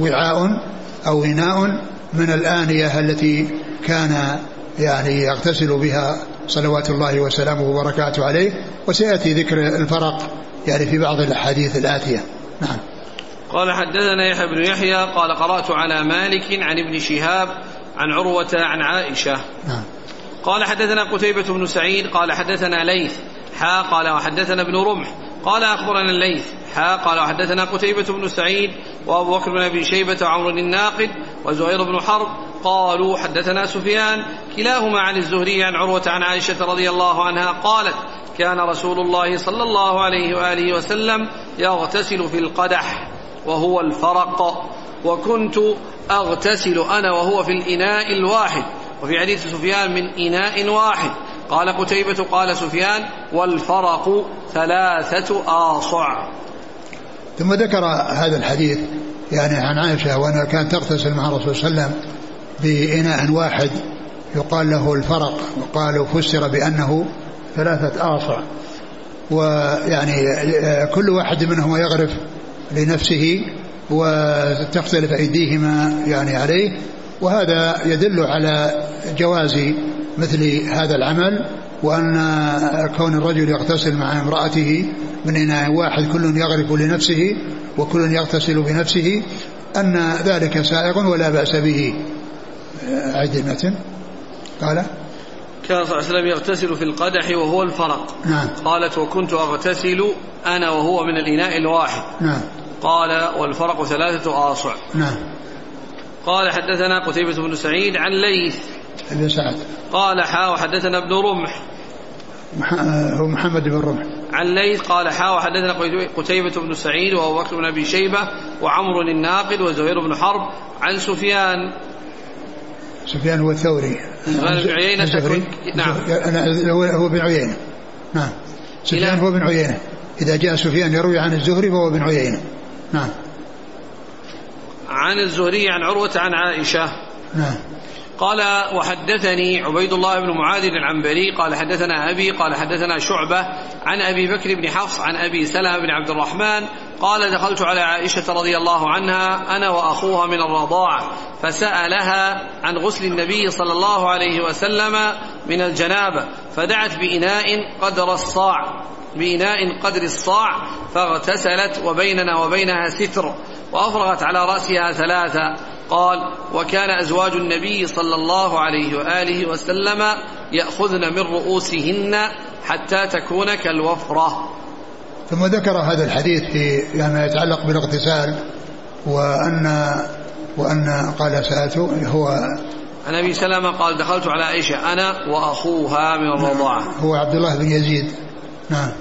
وعاء أو إناء من الآنية التي كان يعني يغتسل بها صلوات الله وسلامه وبركاته عليه. وسيأتي ذكر الفرق يعني في بعض الأحاديث الآتية. نعم. قال حدثنا يحيى بن يحيى قال قرأت على مالك عن ابن شهاب عن عروة عن عائشة. نعم. قال حدثنا قتيبة بن سعيد قال حدثنا ليث حا قال وحدثنا ابن رمح قال أخبرنا الليث حا قال وحدثنا قتيبة بن سعيد وأبو بكر بن أبي شيبة وعمر الناقد وزهير بن حرب قالوا حدثنا سفيان كلاهما عن الزهري عن عروة عن عائشة رضي الله عنها قالت كان رسول الله صلى الله عليه وآله وسلم يغتسل في القدح. وهو الفرق وكنت أغتسل أنا وهو في الإناء الواحد. وفي حديث سفيان من إناء واحد. قال قتيبة قال سفيان والفرق ثلاثة آصع. ثم ذكر هذا الحديث يعني عن عائشة وأنها كانت تغتسل مع الرسول صلى الله عليه وسلم بإناء واحد يقال له الفرق وقال فسر بأنه ثلاثة آصع. ويعني كل واحد منهما يغرف لنفسه وتختلف أيديهما يعني عليه وهذا يدل على جواز مثل هذا العمل وأن كون الرجل يغتسل مع امرأته من إناء واحد كل يغرف لنفسه وكل يغتسل بنفسه أن ذلك سائغ ولا بأس به. عد المتن. قال كان صلى الله عليه وسلم يغتسل في القدح وهو الفرق. نعم. قالت وكنت أغتسل أنا وهو من الإناء الواحد. نعم. قال والفرق ثلاثة آصع. نعم. قال حدثنا قتيبة بن سعيد عن ليث. ابن سعد. قال حا وحدثنا ابن رمح. مح- هو محمد بن رمح. عن ليث قال حا وحدثنا قتيبة بن سعيد وأبو بكر بن أبي شيبة وعمر الناقد وزهير بن حرب عن سفيان. سفيان هو الثوري. سفيان بن عيينة نعم. هو بن عيينة. نعم. سفيان هو بن عيينة. إذا جاء سفيان يروي عن الزهري فهو بن عيينة. نعم. عن الزهري عن عروة عن عائشة. نعم. قال وحدثني عبيد الله بن معاذ العنبري قال حدثنا أبي قال حدثنا شعبة عن أبي بكر بن حفص عن أبي سلمة بن عبد الرحمن قال دخلت على عائشة رضي الله عنها أنا وأخوها من الرضاعة فسألها عن غسل النبي صلى الله عليه وسلم من الجنابة فدعت بإناء قدر الصاع. بإناء قدر الصاع فاغتسلت وبيننا وبينها ستر وأفرغت على رأسها ثلاثة. قال وكان أزواج النبي صلى الله عليه وآله وسلم يأخذن من رؤوسهن حتى تكون كالوفرة. ثم ذكر هذا الحديث في يعني يتعلق بالاغتسال وأن وأن قال سألته هو عن أبي سلمة قال دخلت على عائشة أنا وأخوها من الرضاعة. هو عبد الله بن يزيد. نعم.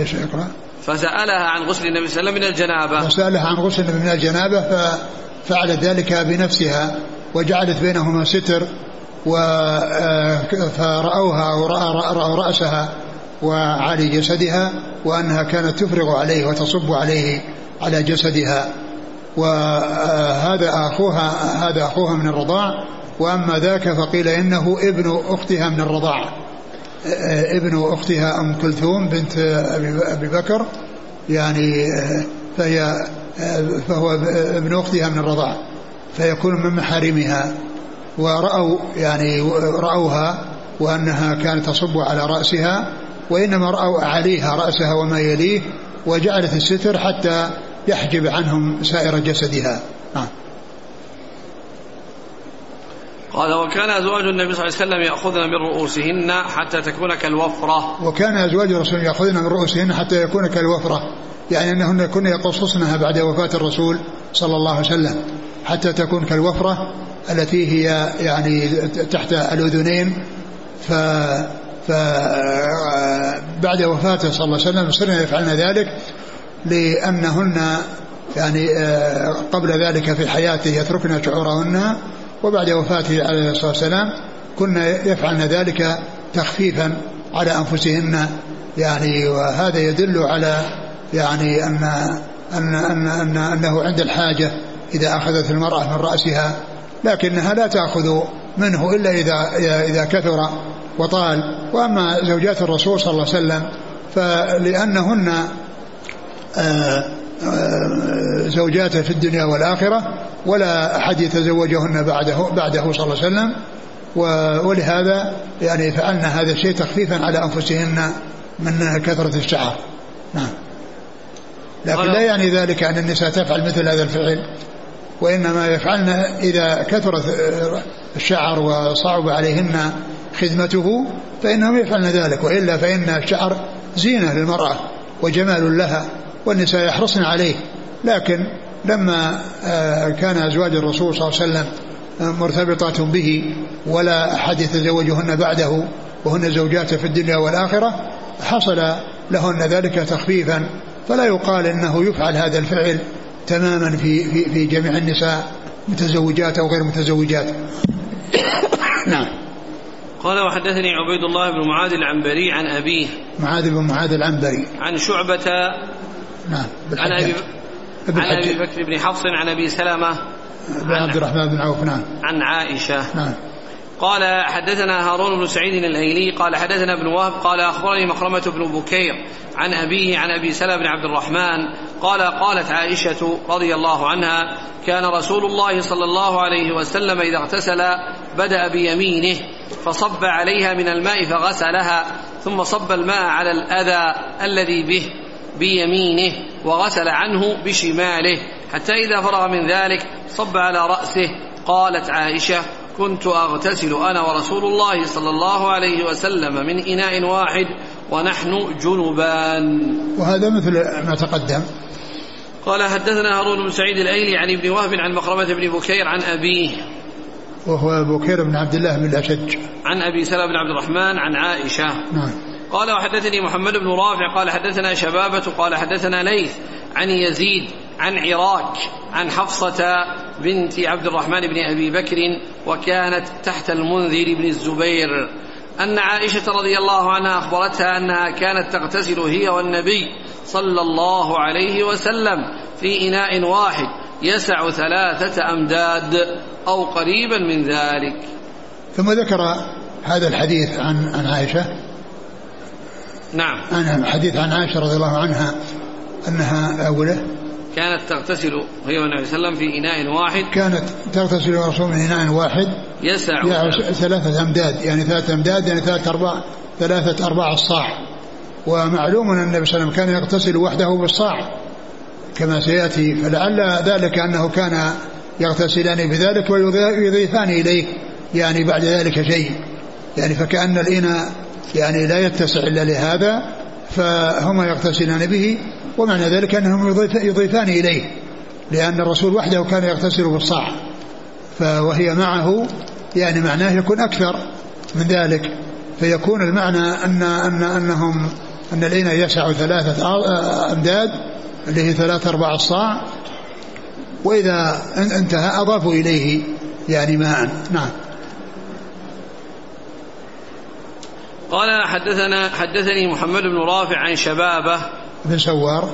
إيش اقرأ؟ فسألها عن غسل النبي صلى الله عليه وسلم من الجنابة. وسألها عن غسل من الجنابة ففعلت ذلك بنفسها وجعلت بينهما ستر و فرأوها ورأى رأوا رأسها وعلي جسدها وأنها كانت تفرغ عليه وتصب عليه على جسدها. وهذا أخوها هذا أخوها من الرضاع وأما ذاك فقيل إنه ابن أختها من الرضاعة ابن أختها أم كلثوم بنت أبي بكر يعني فهي فهو ابن أختها من الرضاعة فيكون من محارمها ورأوا يعني رأوها وأنها كانت تصب على رأسها وإنما رأوا عليها رأسها وما يليه وجعلت الستر حتى يحجب عنهم سائر جسدها. نعم قال وكان أزواج النبي صلى الله عليه وسلم يأخذن من رؤوسهن حتى تكون كالوفرة. وكان أزواج الرسول يأخذن من رؤوسهن حتى يكون كالوفرة يعني أنهن كن يقصصنها بعد وفاة الرسول صلى الله عليه وسلم حتى تكون كالوفرة التي هي يعني تحت الأذنين. ف فبعد وفاته صلى الله عليه وسلم صرنا يفعلن ذلك لأنهن يعني آه، قبل ذلك في حياته يتركن شعورهن وبعد وفاته عليه الصلاة والسلام كنا يفعلن ذلك تخفيفا على أنفسهن. يعني وهذا يدل على يعني أن أن أن, أن أنه عند الحاجة إذا أخذت المرأة من رأسها. لكنها لا تأخذ منه إلا إذا إذا كثر وطال. وأما زوجات الرسول صلى الله عليه وسلم فلأنهن آه، زوجاته في الدنيا والآخرة ولا أحد يتزوجهن بعده بعده صلى الله عليه وسلم. ولهذا يعني فعلنا هذا الشيء تخفيفا على أنفسهن من كثرة الشعر. نعم. لكن لا يعني ذلك أن النساء تفعل مثل هذا الفعل. وإنما يفعلن إذا كثرت الشعر وصعب عليهن خدمته فإنهم يفعلن ذلك. وإلا فإن الشعر زينة للمرأة وجمال لها. والنساء يحرصن عليه لكن لما آه، كان أزواج الرسول صلى الله عليه وسلم آه، مرتبطات به ولا أحد يتزوجهن بعده وهن زوجاته في الدنيا والآخرة حصل لهن ذلك تخفيفا فلا يقال إنه يفعل هذا الفعل تماما في في في جميع النساء متزوجات أو غير متزوجات. نعم. قال وحدثني عبيد الله بن معاذ العنبري عن أبيه. معاذ بن معاذ العنبري. عن شعبة نعم عن أبي عن أبي بكر بن حفص عن أبي سلمه بن عبد الرحمن بن عوف نعم. عن عائشة. نعم. قال حدثنا هارون بن سعيد الايلي قال حدثنا ابن وهب قال أخبرني مخرمة بن بكير عن أبيه عن أبي سلمة بن عبد الرحمن قال قالت عائشة رضي الله عنها كان رسول الله صلى الله عليه وسلم إذا اغتسل بدأ بيمينه فصب عليها من الماء فغسلها ثم صب الماء على الأذى الذي به بيمينه وغسل عنه بشماله. حتى إذا فرغ من ذلك صب على رأسه. قالت عائشة كنت أغتسل أنا ورسول الله صلى الله عليه وسلم من إناء واحد ونحن جنبان. وهذا مثل ما تقدم. قال حدثنا هارون بن سعيد الأيلي عن ابن وهب عن مخرمة بن بكير عن أبيه. وهو بكير بن عبد الله بن الأشج. عن أبي سلمة بن عبد الرحمن عن عائشة. نعم. قال وحدثني محمد بن رافع قال حدثنا شبابة قال حدثنا ليث عن يزيد عن عراك عن حفصة بنت عبد الرحمن بن أبي بكر وكانت تحت المنذر بن الزبير أن عائشة رضي الله عنها أخبرتها أنها كانت تغتسل هي والنبي صلى الله عليه وسلم في إناء واحد يسع ثلاثة أمداد أو قريبا من ذلك. ثم ذكر هذا الحديث عن عن عائشة. نعم. عن حديث عن عائشة رضي الله عنها أنها أوله. كانت تغتسل هي والنبي صلى الله عليه وسلم في إناء واحد. كانت تغتسل الرسول من إناء واحد. يسع. ثلاثة أمداد يعني ثلاثة أمداد يعني ثلاثة أرباع ثلاثة أرباع الصاع. ومعلوم أن النبي صلى الله عليه وسلم كان يغتسل وحده بالصاع. كما سيأتي فلعل ذلك أنه كان يغتسلان بذلك ويضيفان إليه يعني بعد ذلك شيء. يعني فكأن الإناء يعني لا يتسع إلا لهذا فهما يغتسلان به ومعنى ذلك أنهم يضيفان إليه لأن الرسول وحده كان يغتسل بالصاع وهي معه يعني معناه يكون أكثر من ذلك فيكون المعنى أن أن أنهم أن الإناء يسع ثلاثة أمداد اللي هي ثلاثة أرباع الصاع وإذا انتهى أضافوا إليه يعني ماء. نعم. قال حدثنا حدثني محمد بن رافع عن شبابه بن سوار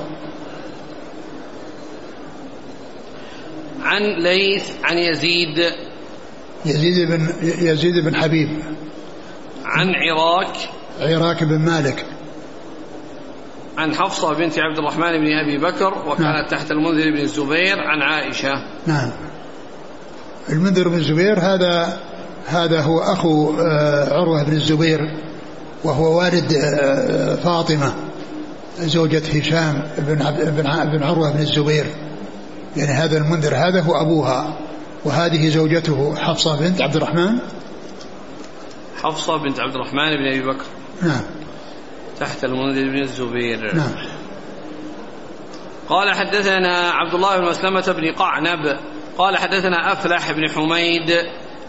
عن ليث عن يزيد. يزيد بن يزيد بن حبيب. عن عراك. عراك بن مالك. عن حفصة بنت عبد الرحمن بن أبي بكر وكانت نعم. تحت المنذر بن الزبير عن عائشة. نعم. المنذر بن الزبير هذا هذا هو أخو آه، عروة بن الزبير. وهو والد آه، فاطمة زوجة هشام بن بن عروة بن الزبير. يعني هذا المنذر هذا هو أبوها وهذه زوجته حفصة بنت عبد الرحمن. حفصة بنت عبد الرحمن بن أبي بكر. نعم. تحت المنذر بن الزبير. نعم. قال حدثنا عبد الله بن مسلمة بن قعنب. قال حدثنا أفلح بن حميد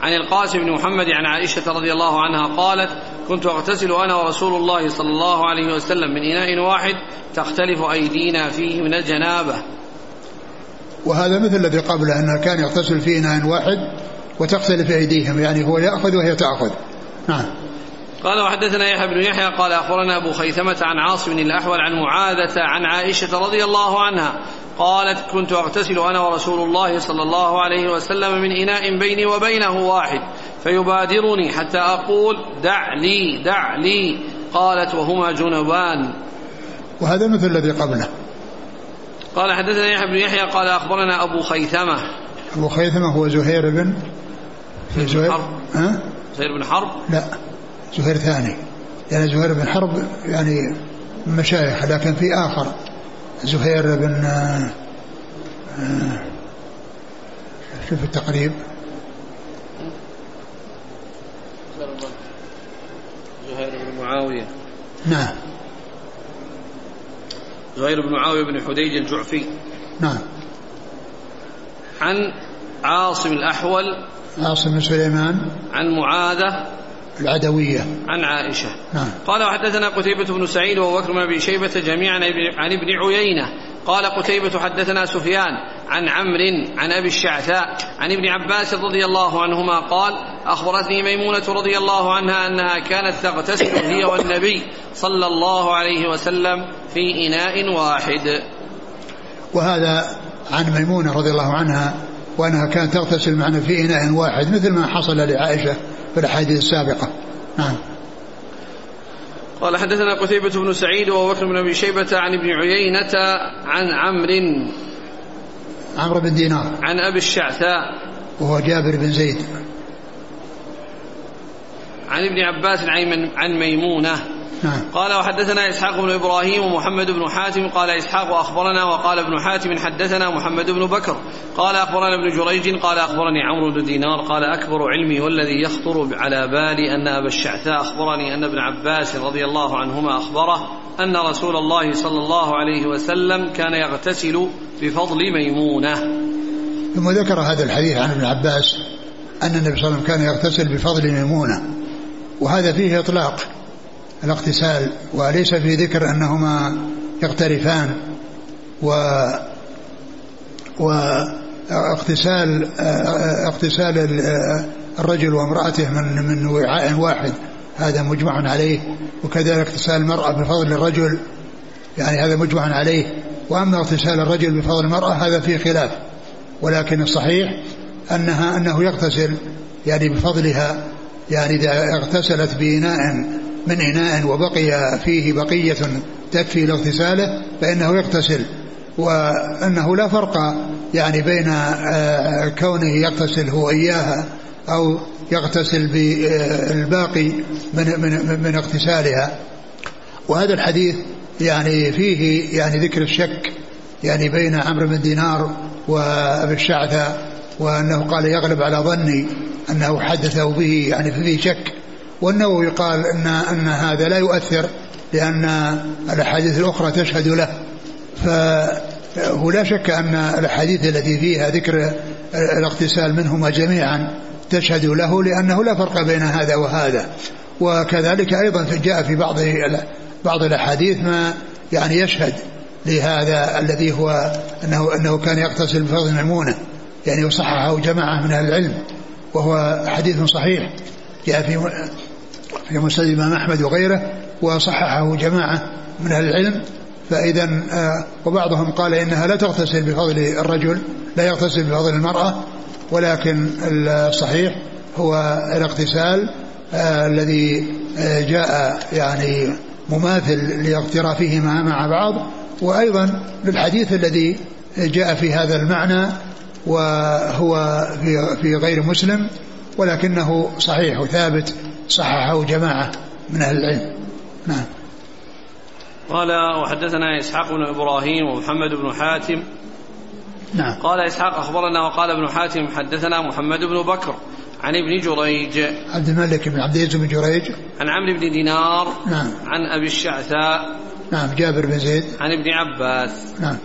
عن القاسم بن محمد عن عائشة رضي الله عنها قالت كنت أغتسل أنا ورسول الله صلى الله عليه وسلم من إناء واحد تختلف أيدينا فيه من الجنابة. وهذا مثل الذي قبله أنه كان يغتسل في إناء واحد وتختلف أيديهم يعني هو يأخذ وهي تأخذ. نعم. قال وحدثنا يحيى بن يحيى قال أخبرنا أبو خيثمة عن عاصم الأحول عن معاذة عن عائشة رضي الله عنها قالت كنت أغتسل أنا ورسول الله صلى الله عليه وسلم من إناء بيني وبينه واحد فيبادرني حتى أقول دع لي دع لي. قالت وهما جنبان. وهذا مثل الذي قبله. قال حدثنا يحيى بن يحيى قال أخبرنا أبو خيثمة. أبو خيثمة هو زهير بن زهير بن حرب. ها؟ زهير بن حرب؟ لا زهير ثاني. يعني زهير بن حرب يعني مشايخ لكن في آخر. زهير بن آه، آه، شوف التقريب. زهير بن معاوية. نعم. زهير بن معاوية بن حديج الجعفي. نعم. عن عاصم الأحول. عاصم بن سليمان. عن معاذة. العدوية. عن عائشة. نعم. قال وحدثنا قتيبة بن سعيد وبكر بن أبي شيبة جميعا عن ابن عيينة. قال قتيبة حدثنا سفيان عن عمرو عن أبي الشعثاء عن ابن عباس رضي الله عنهما قال أخبرتني ميمونة رضي الله عنها أنها كانت تغتسل هي والنبي صلى الله عليه وسلم في إناء واحد. وهذا عن ميمونة رضي الله عنها وأنها كانت تغتسل معنا في إناء واحد مثل ما حصل لعائشة. في الأحاديث السابقة. نعم. قال حدثنا قتيبة بن سعيد وبكر بن أبي شيبة عن ابن عيينة عن عمرو عمرو بن دينار. عن أبي الشعثاء وهو جابر بن زيد. عن ابن عباس عن ميمونة نعم. قال وحدثنا إسحاق بن إبراهيم ومحمد بن حاتم. قال إسحاق أخبرنا وقال ابن حاتم حدثنا محمد بن بكر. قال أخبرنا ابن جريج. قال أخبرني عمرو بن دينار. قال أكبر علمي والذي يخطر على بالي أن أبا الشعثاء أخبرني أن ابن عباس رضي الله عنهما أخبره أن رسول الله صلى الله عليه وسلم كان يغتسل بفضل ميمونة. ثم ذكر هذا الحديث عن ابن عباس أن النبي صلى الله عليه وسلم كان يغتسل بفضل ميمونة وهذا فيه إطلاق. الاغتسال وليس في ذكر أنهما يقترفان. و واغتسال اغتسال الرجل وامرأته من من وعاء واحد. هذا مجمع عليه. وكذلك اغتسال المرأة بفضل الرجل يعني هذا مجمع عليه. وأما اغتسال الرجل بفضل المرأة هذا فيه خلاف. ولكن الصحيح أنها أنه يغتسل يعني بفضلها يعني إذا اغتسلت بإناء من إناء وبقي فيه بقية تكفي لاغتساله فإنه يغتسل وأنه لا فرق يعني بين آه، كونه يغتسل هو إياها أو يغتسل بالباقي من من من اغتسالها. وهذا الحديث يعني فيه يعني ذكر الشك يعني بين عمرو بن دينار وأبي الشعثة وأنه قال يغلب على ظني أنه حدثه به يعني فيه شك. والنووي قال ان إن هذا لا يؤثر لأن الأحاديث الأخرى تشهد له. فهو لا شك أن الأحاديث التي فيها ذكر الاغتسال منهما جميعا تشهد له لأنه لا فرق بين هذا وهذا. وكذلك أيضا جاء في بعض بعض الأحاديث ما يعني يشهد لهذا الذي هو انه أنه كان يغتسل بفضل ميمونة. يعني وصححه جماعة من أهل العلم وهو حديث صحيح. جاء في في مسند الإمام أحمد وغيره وصححه جماعة من أهل العلم فإذا آه، وبعضهم قال إنها لا تغتسل بفضل الرجل لا يغتسل بفضل المرأة ولكن الصحيح هو الاغتسال آه الذي آه جاء يعني مماثل لاغترافهما مع بعض وأيضا للحديث الذي جاء في هذا المعنى وهو في في غير مسلم ولكنه صحيح وثابت صححه جماعة من أهل العلم. نعم. قال وحدثنا إسحاق بن إبراهيم ومحمد بن حاتم. نعم. قال إسحاق أخبرنا وقال ابن حاتم حدثنا محمد بن بكر عن ابن جريج. عبد الملك بن عبد العزيز بن جريج. عن عمرو بن دينار. نعم. عن أبي الشعثاء. نعم جابر بن زيد. عن ابن عباس. نعم.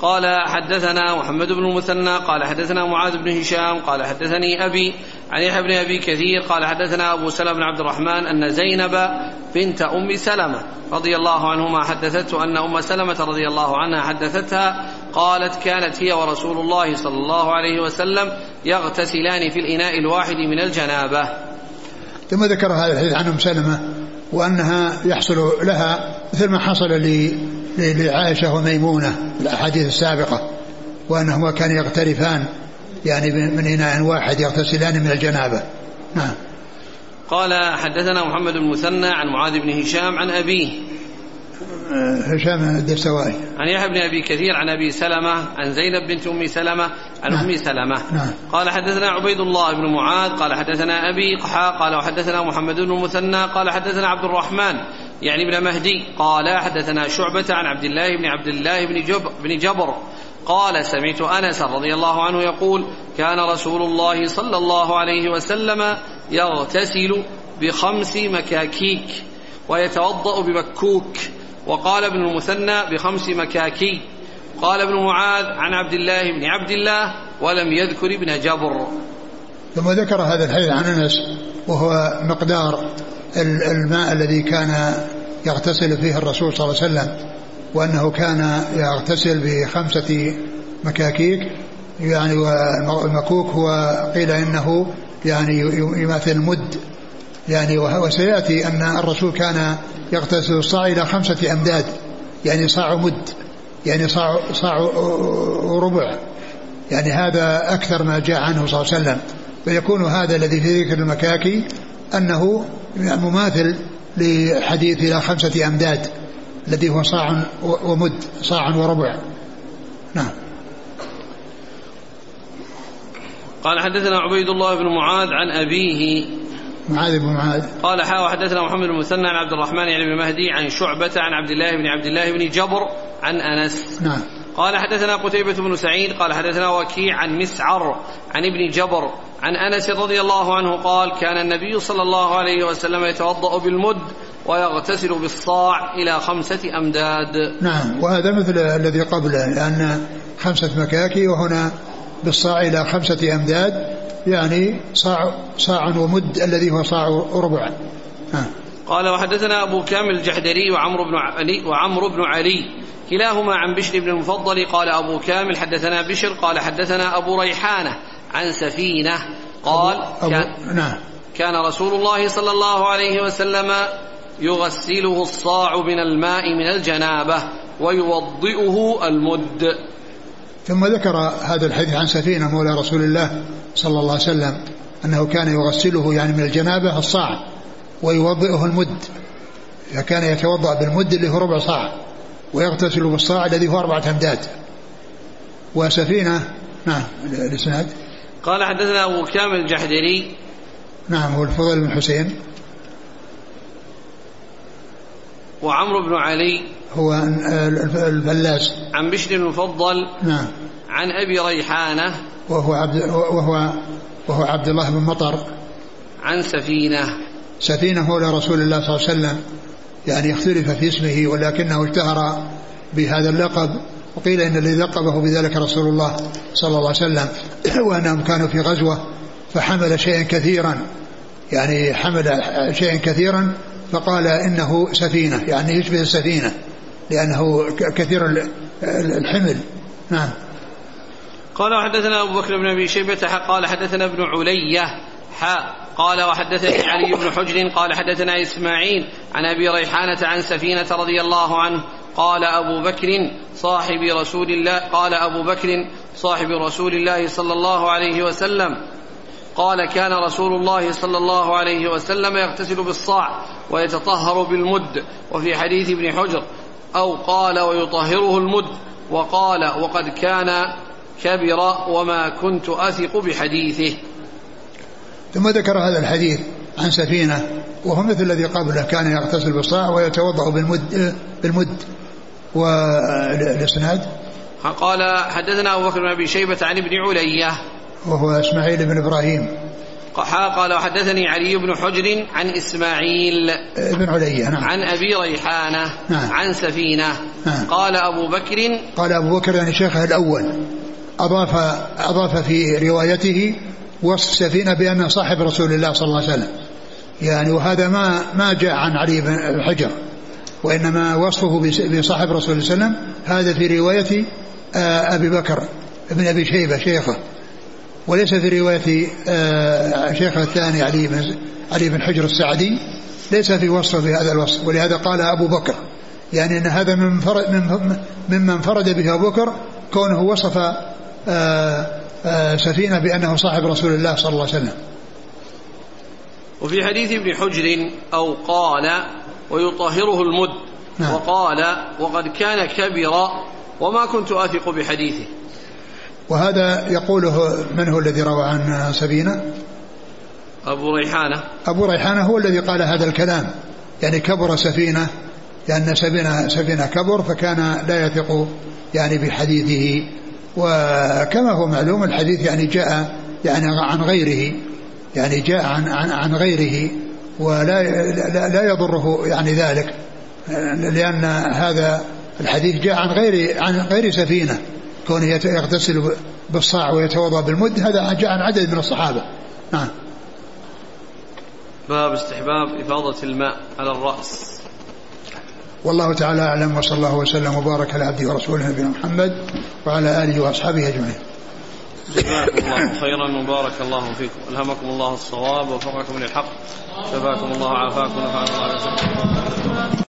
قال حدثنا محمد بن المثنى. قال حدثنا معاذ بن هشام. قال حدثني أبي عن يحيى بن أبي كثير قال حدثنا أبو سلمة بن عبد الرحمن أن زينب بنت أم سلمة رضي الله عنهما حدثته أن أم سلمة رضي الله عنها حدثتها قالت كانت هي ورسول الله صلى الله عليه وسلم يغتسلان في الإناء الواحد من الجنابة. ثم ذكر هذا الحديث عن أم سلمة وأنها يحصل لها مثل ما حصل لعائشة وميمونة الأحاديث السابقة وأنهما كانوا يغترفان يعني من إناء واحد يغتسلان من الجنابة. نعم. قال حدثنا محمد بن المثنى عن معاذ بن هشام عن أبيه. هشام الدستوائي عن يحيى بن أبي كثير عن أبي سلمة عن زينب بنت أم سلمة عن نعم. أم سلمة. نعم. قال حدثنا عبيد الله بن معاذ قال حدثنا أبي قحا قال وحدثنا محمد بن المثنى قال حدثنا عبد الرحمن. يعني ابن مهدي قال حدثنا شعبة عن عبد الله بن عبد الله بن جبر, بن جبر قال سمعت أنس رضي الله عنه يقول كان رسول الله صلى الله عليه وسلم يغتسل بخمس مكاكيك ويتوضأ بمكوك وقال ابن المثنى بخمس مكاكي قال ابن معاذ عن عبد الله بن عبد الله ولم يذكر ابن جبر. ثم ذكر هذا الحديث عن أنس وهو مقدار الماء الذي كان يغتسل فيه الرسول صلى الله عليه وسلم وأنه كان يغتسل بخمسه مكاكيك يعني والمكوك هو قيل إنه يعني يماثل المد يعني وسيأتي أن الرسول كان يغتسل الصاع إلى خمسة أمداد يعني صاع مد يعني صاع صاع ربع يعني هذا أكثر ما جاء عنه صلى الله عليه وسلم. فيكون هذا الذي في ذكر المكاكي أنه مماثل لحديث إلى خمسة أمداد الذي هو صاع ومد صاع وربع. نعم. قال حدثنا عبيد الله بن معاذ عن أبيه. معاذ بن معاذ. قال حا وحدثنا محمد بن المثنى عن عبد الرحمن يعني بن مهدي عن شعبة عن عبد الله بن عبد الله بن جبر عن أنس. نعم. قال حدثنا قتيبة بن سعيد قال حدثنا وكيع عن مسعر عن ابن جبر عن أنس رضي الله عنه قال كان النبي صلى الله عليه وسلم يتوضأ بالمد ويغتسل بالصاع إلى خمسة أمداد نعم وهذا مثل الذي قبله لأن خمسة مكاكي وهنا بالصاع إلى خمسة أمداد يعني صاع صاع ومد الذي هو صاع ربع ها. قال وحدثنا أبو كامل الجحدري وعمرو بن علي وعمرو بن علي كلاهما عن بشر بن المفضل قال أبو كامل حدثنا بشر قال حدثنا أبو ريحانة عن سفينة قال أبو كان, نعم. كان رسول الله صلى الله عليه وسلم يغسله الصاع من الماء من الجنابة ويوضئه المد. ثم ذكر هذا الحديث عن سفينة مولى رسول الله صلى الله عليه وسلم أنه كان يغسله يعني من الجنابة الصاع ويوضئه المد. فكان يتوضأ بالمد اللي هو ربع صاع. ويغتسل بالصاع الذي هو أربعة أمداد. وسفينة نعم الإسناد. قال حدثنا أبو كامل الجحدري. نعم هو الفضل بن حسين. وعمرو بن علي. هو الفلاس. عن بشر المفضل نعم. عن أبي ريحانة. وهو عبد وهو وهو عبد الله بن مطر. عن سفينة. سفينة مولى رسول الله صلى الله عليه وسلم. يعني اختلف في اسمه ولكنه اشتهر بهذا اللقب وقيل إن الذي لقبه بذلك رسول الله صلى الله عليه وسلم وانهم كانوا في غزوة فحمل شيئا كثيرا. يعني حمل شيئا كثيرا فقال إنه سفينة يعني يشبه السفينة لأنه كثير الحمل. نعم. قال وحدثنا أبو بكر بن أبي شيبة قال حدثنا ابن علية حاء قال وحدثني علي بن حجر قال حدثنا إسماعيل عن أبي ريحانة عن سفينة رضي الله عنه قال أبو بكر صاحب رسول الله قال أبو بكر صاحب رسول الله صلى الله عليه وسلم قال كان رسول الله صلى الله عليه وسلم يغتسل بالصاع ويتطهر بالمد وفي حديث ابن حجر أو قال ويطهره المد وقال وقد كان كبر وما كنت أثق بحديثه ثم ذكر هذا الحديث عن سفينة وهو مثل الذي قبله كان يغتسل بالصاع ويتوضأ بالمد بالمد والإسناد. قال حدثنا أبو بكر بن أبي شيبة عن ابن علية. وهو إسماعيل بن إبراهيم. قال وحدثني علي بن حجر عن إسماعيل. بن علية نعم. عن أبي ريحانة. نعم. عن سفينة. نعم. قال أبو بكر قال أبو بكر يعني شيخه الأول. أضاف أضاف في روايته وصف سفينة بأنه صاحب رسول الله صلى الله عليه وسلم. يعني وهذا ما ما جاء عن علي بن حجر وإنما وصفه بصاحب رسول الله صلى الله عليه وسلم هذا في رواية آه، أبي بكر ابن أبي شيبة شيخه. وليس في رواية آه، شيخه الثاني علي بن علي بن حجر السعدي ليس في وصفه بهذا الوصف. ولهذا قال أبو بكر. يعني أن هذا من فرد ممن انفرد به أبو بكر كونه وصف آه، سفينة بأنه صاحب رسول الله صلى الله عليه وسلم. وفي حديث ابن حجر أو قال ويطهره المد نعم. وقال وقد كان كبر وما كنت أثق بحديثه. وهذا يقوله من هو الذي روى عن سفينة؟ أبو ريحانة. أبو ريحانة هو الذي قال هذا الكلام. يعني كبر سفينة لأن سفينة, سفينة كبر فكان لا يثق يعني بحديثه. وكما هو معلوم الحديث يعني جاء يعني عن غيره يعني جاء عن عن, عن غيره ولا لا, لا يضره يعني ذلك لأن هذا الحديث جاء عن غير عن غير سفينة كونه يغتسل بالصاع ويتوضأ بالمد هذا جاء عن عدد من الصحابة. نعم. باب استحباب إفاضة الماء على الرأس. والله تعالى أعلم وصلى الله وسلم وبارك على عبده ورسوله نبينا محمد وعلى آله وأصحابه أجمعين. جزاكم الله خيرا وبارك الله فيكم. ألهمكم الله الصواب ووفقكم للحق. شفاكم الله وعافاكم. ونفعنا الله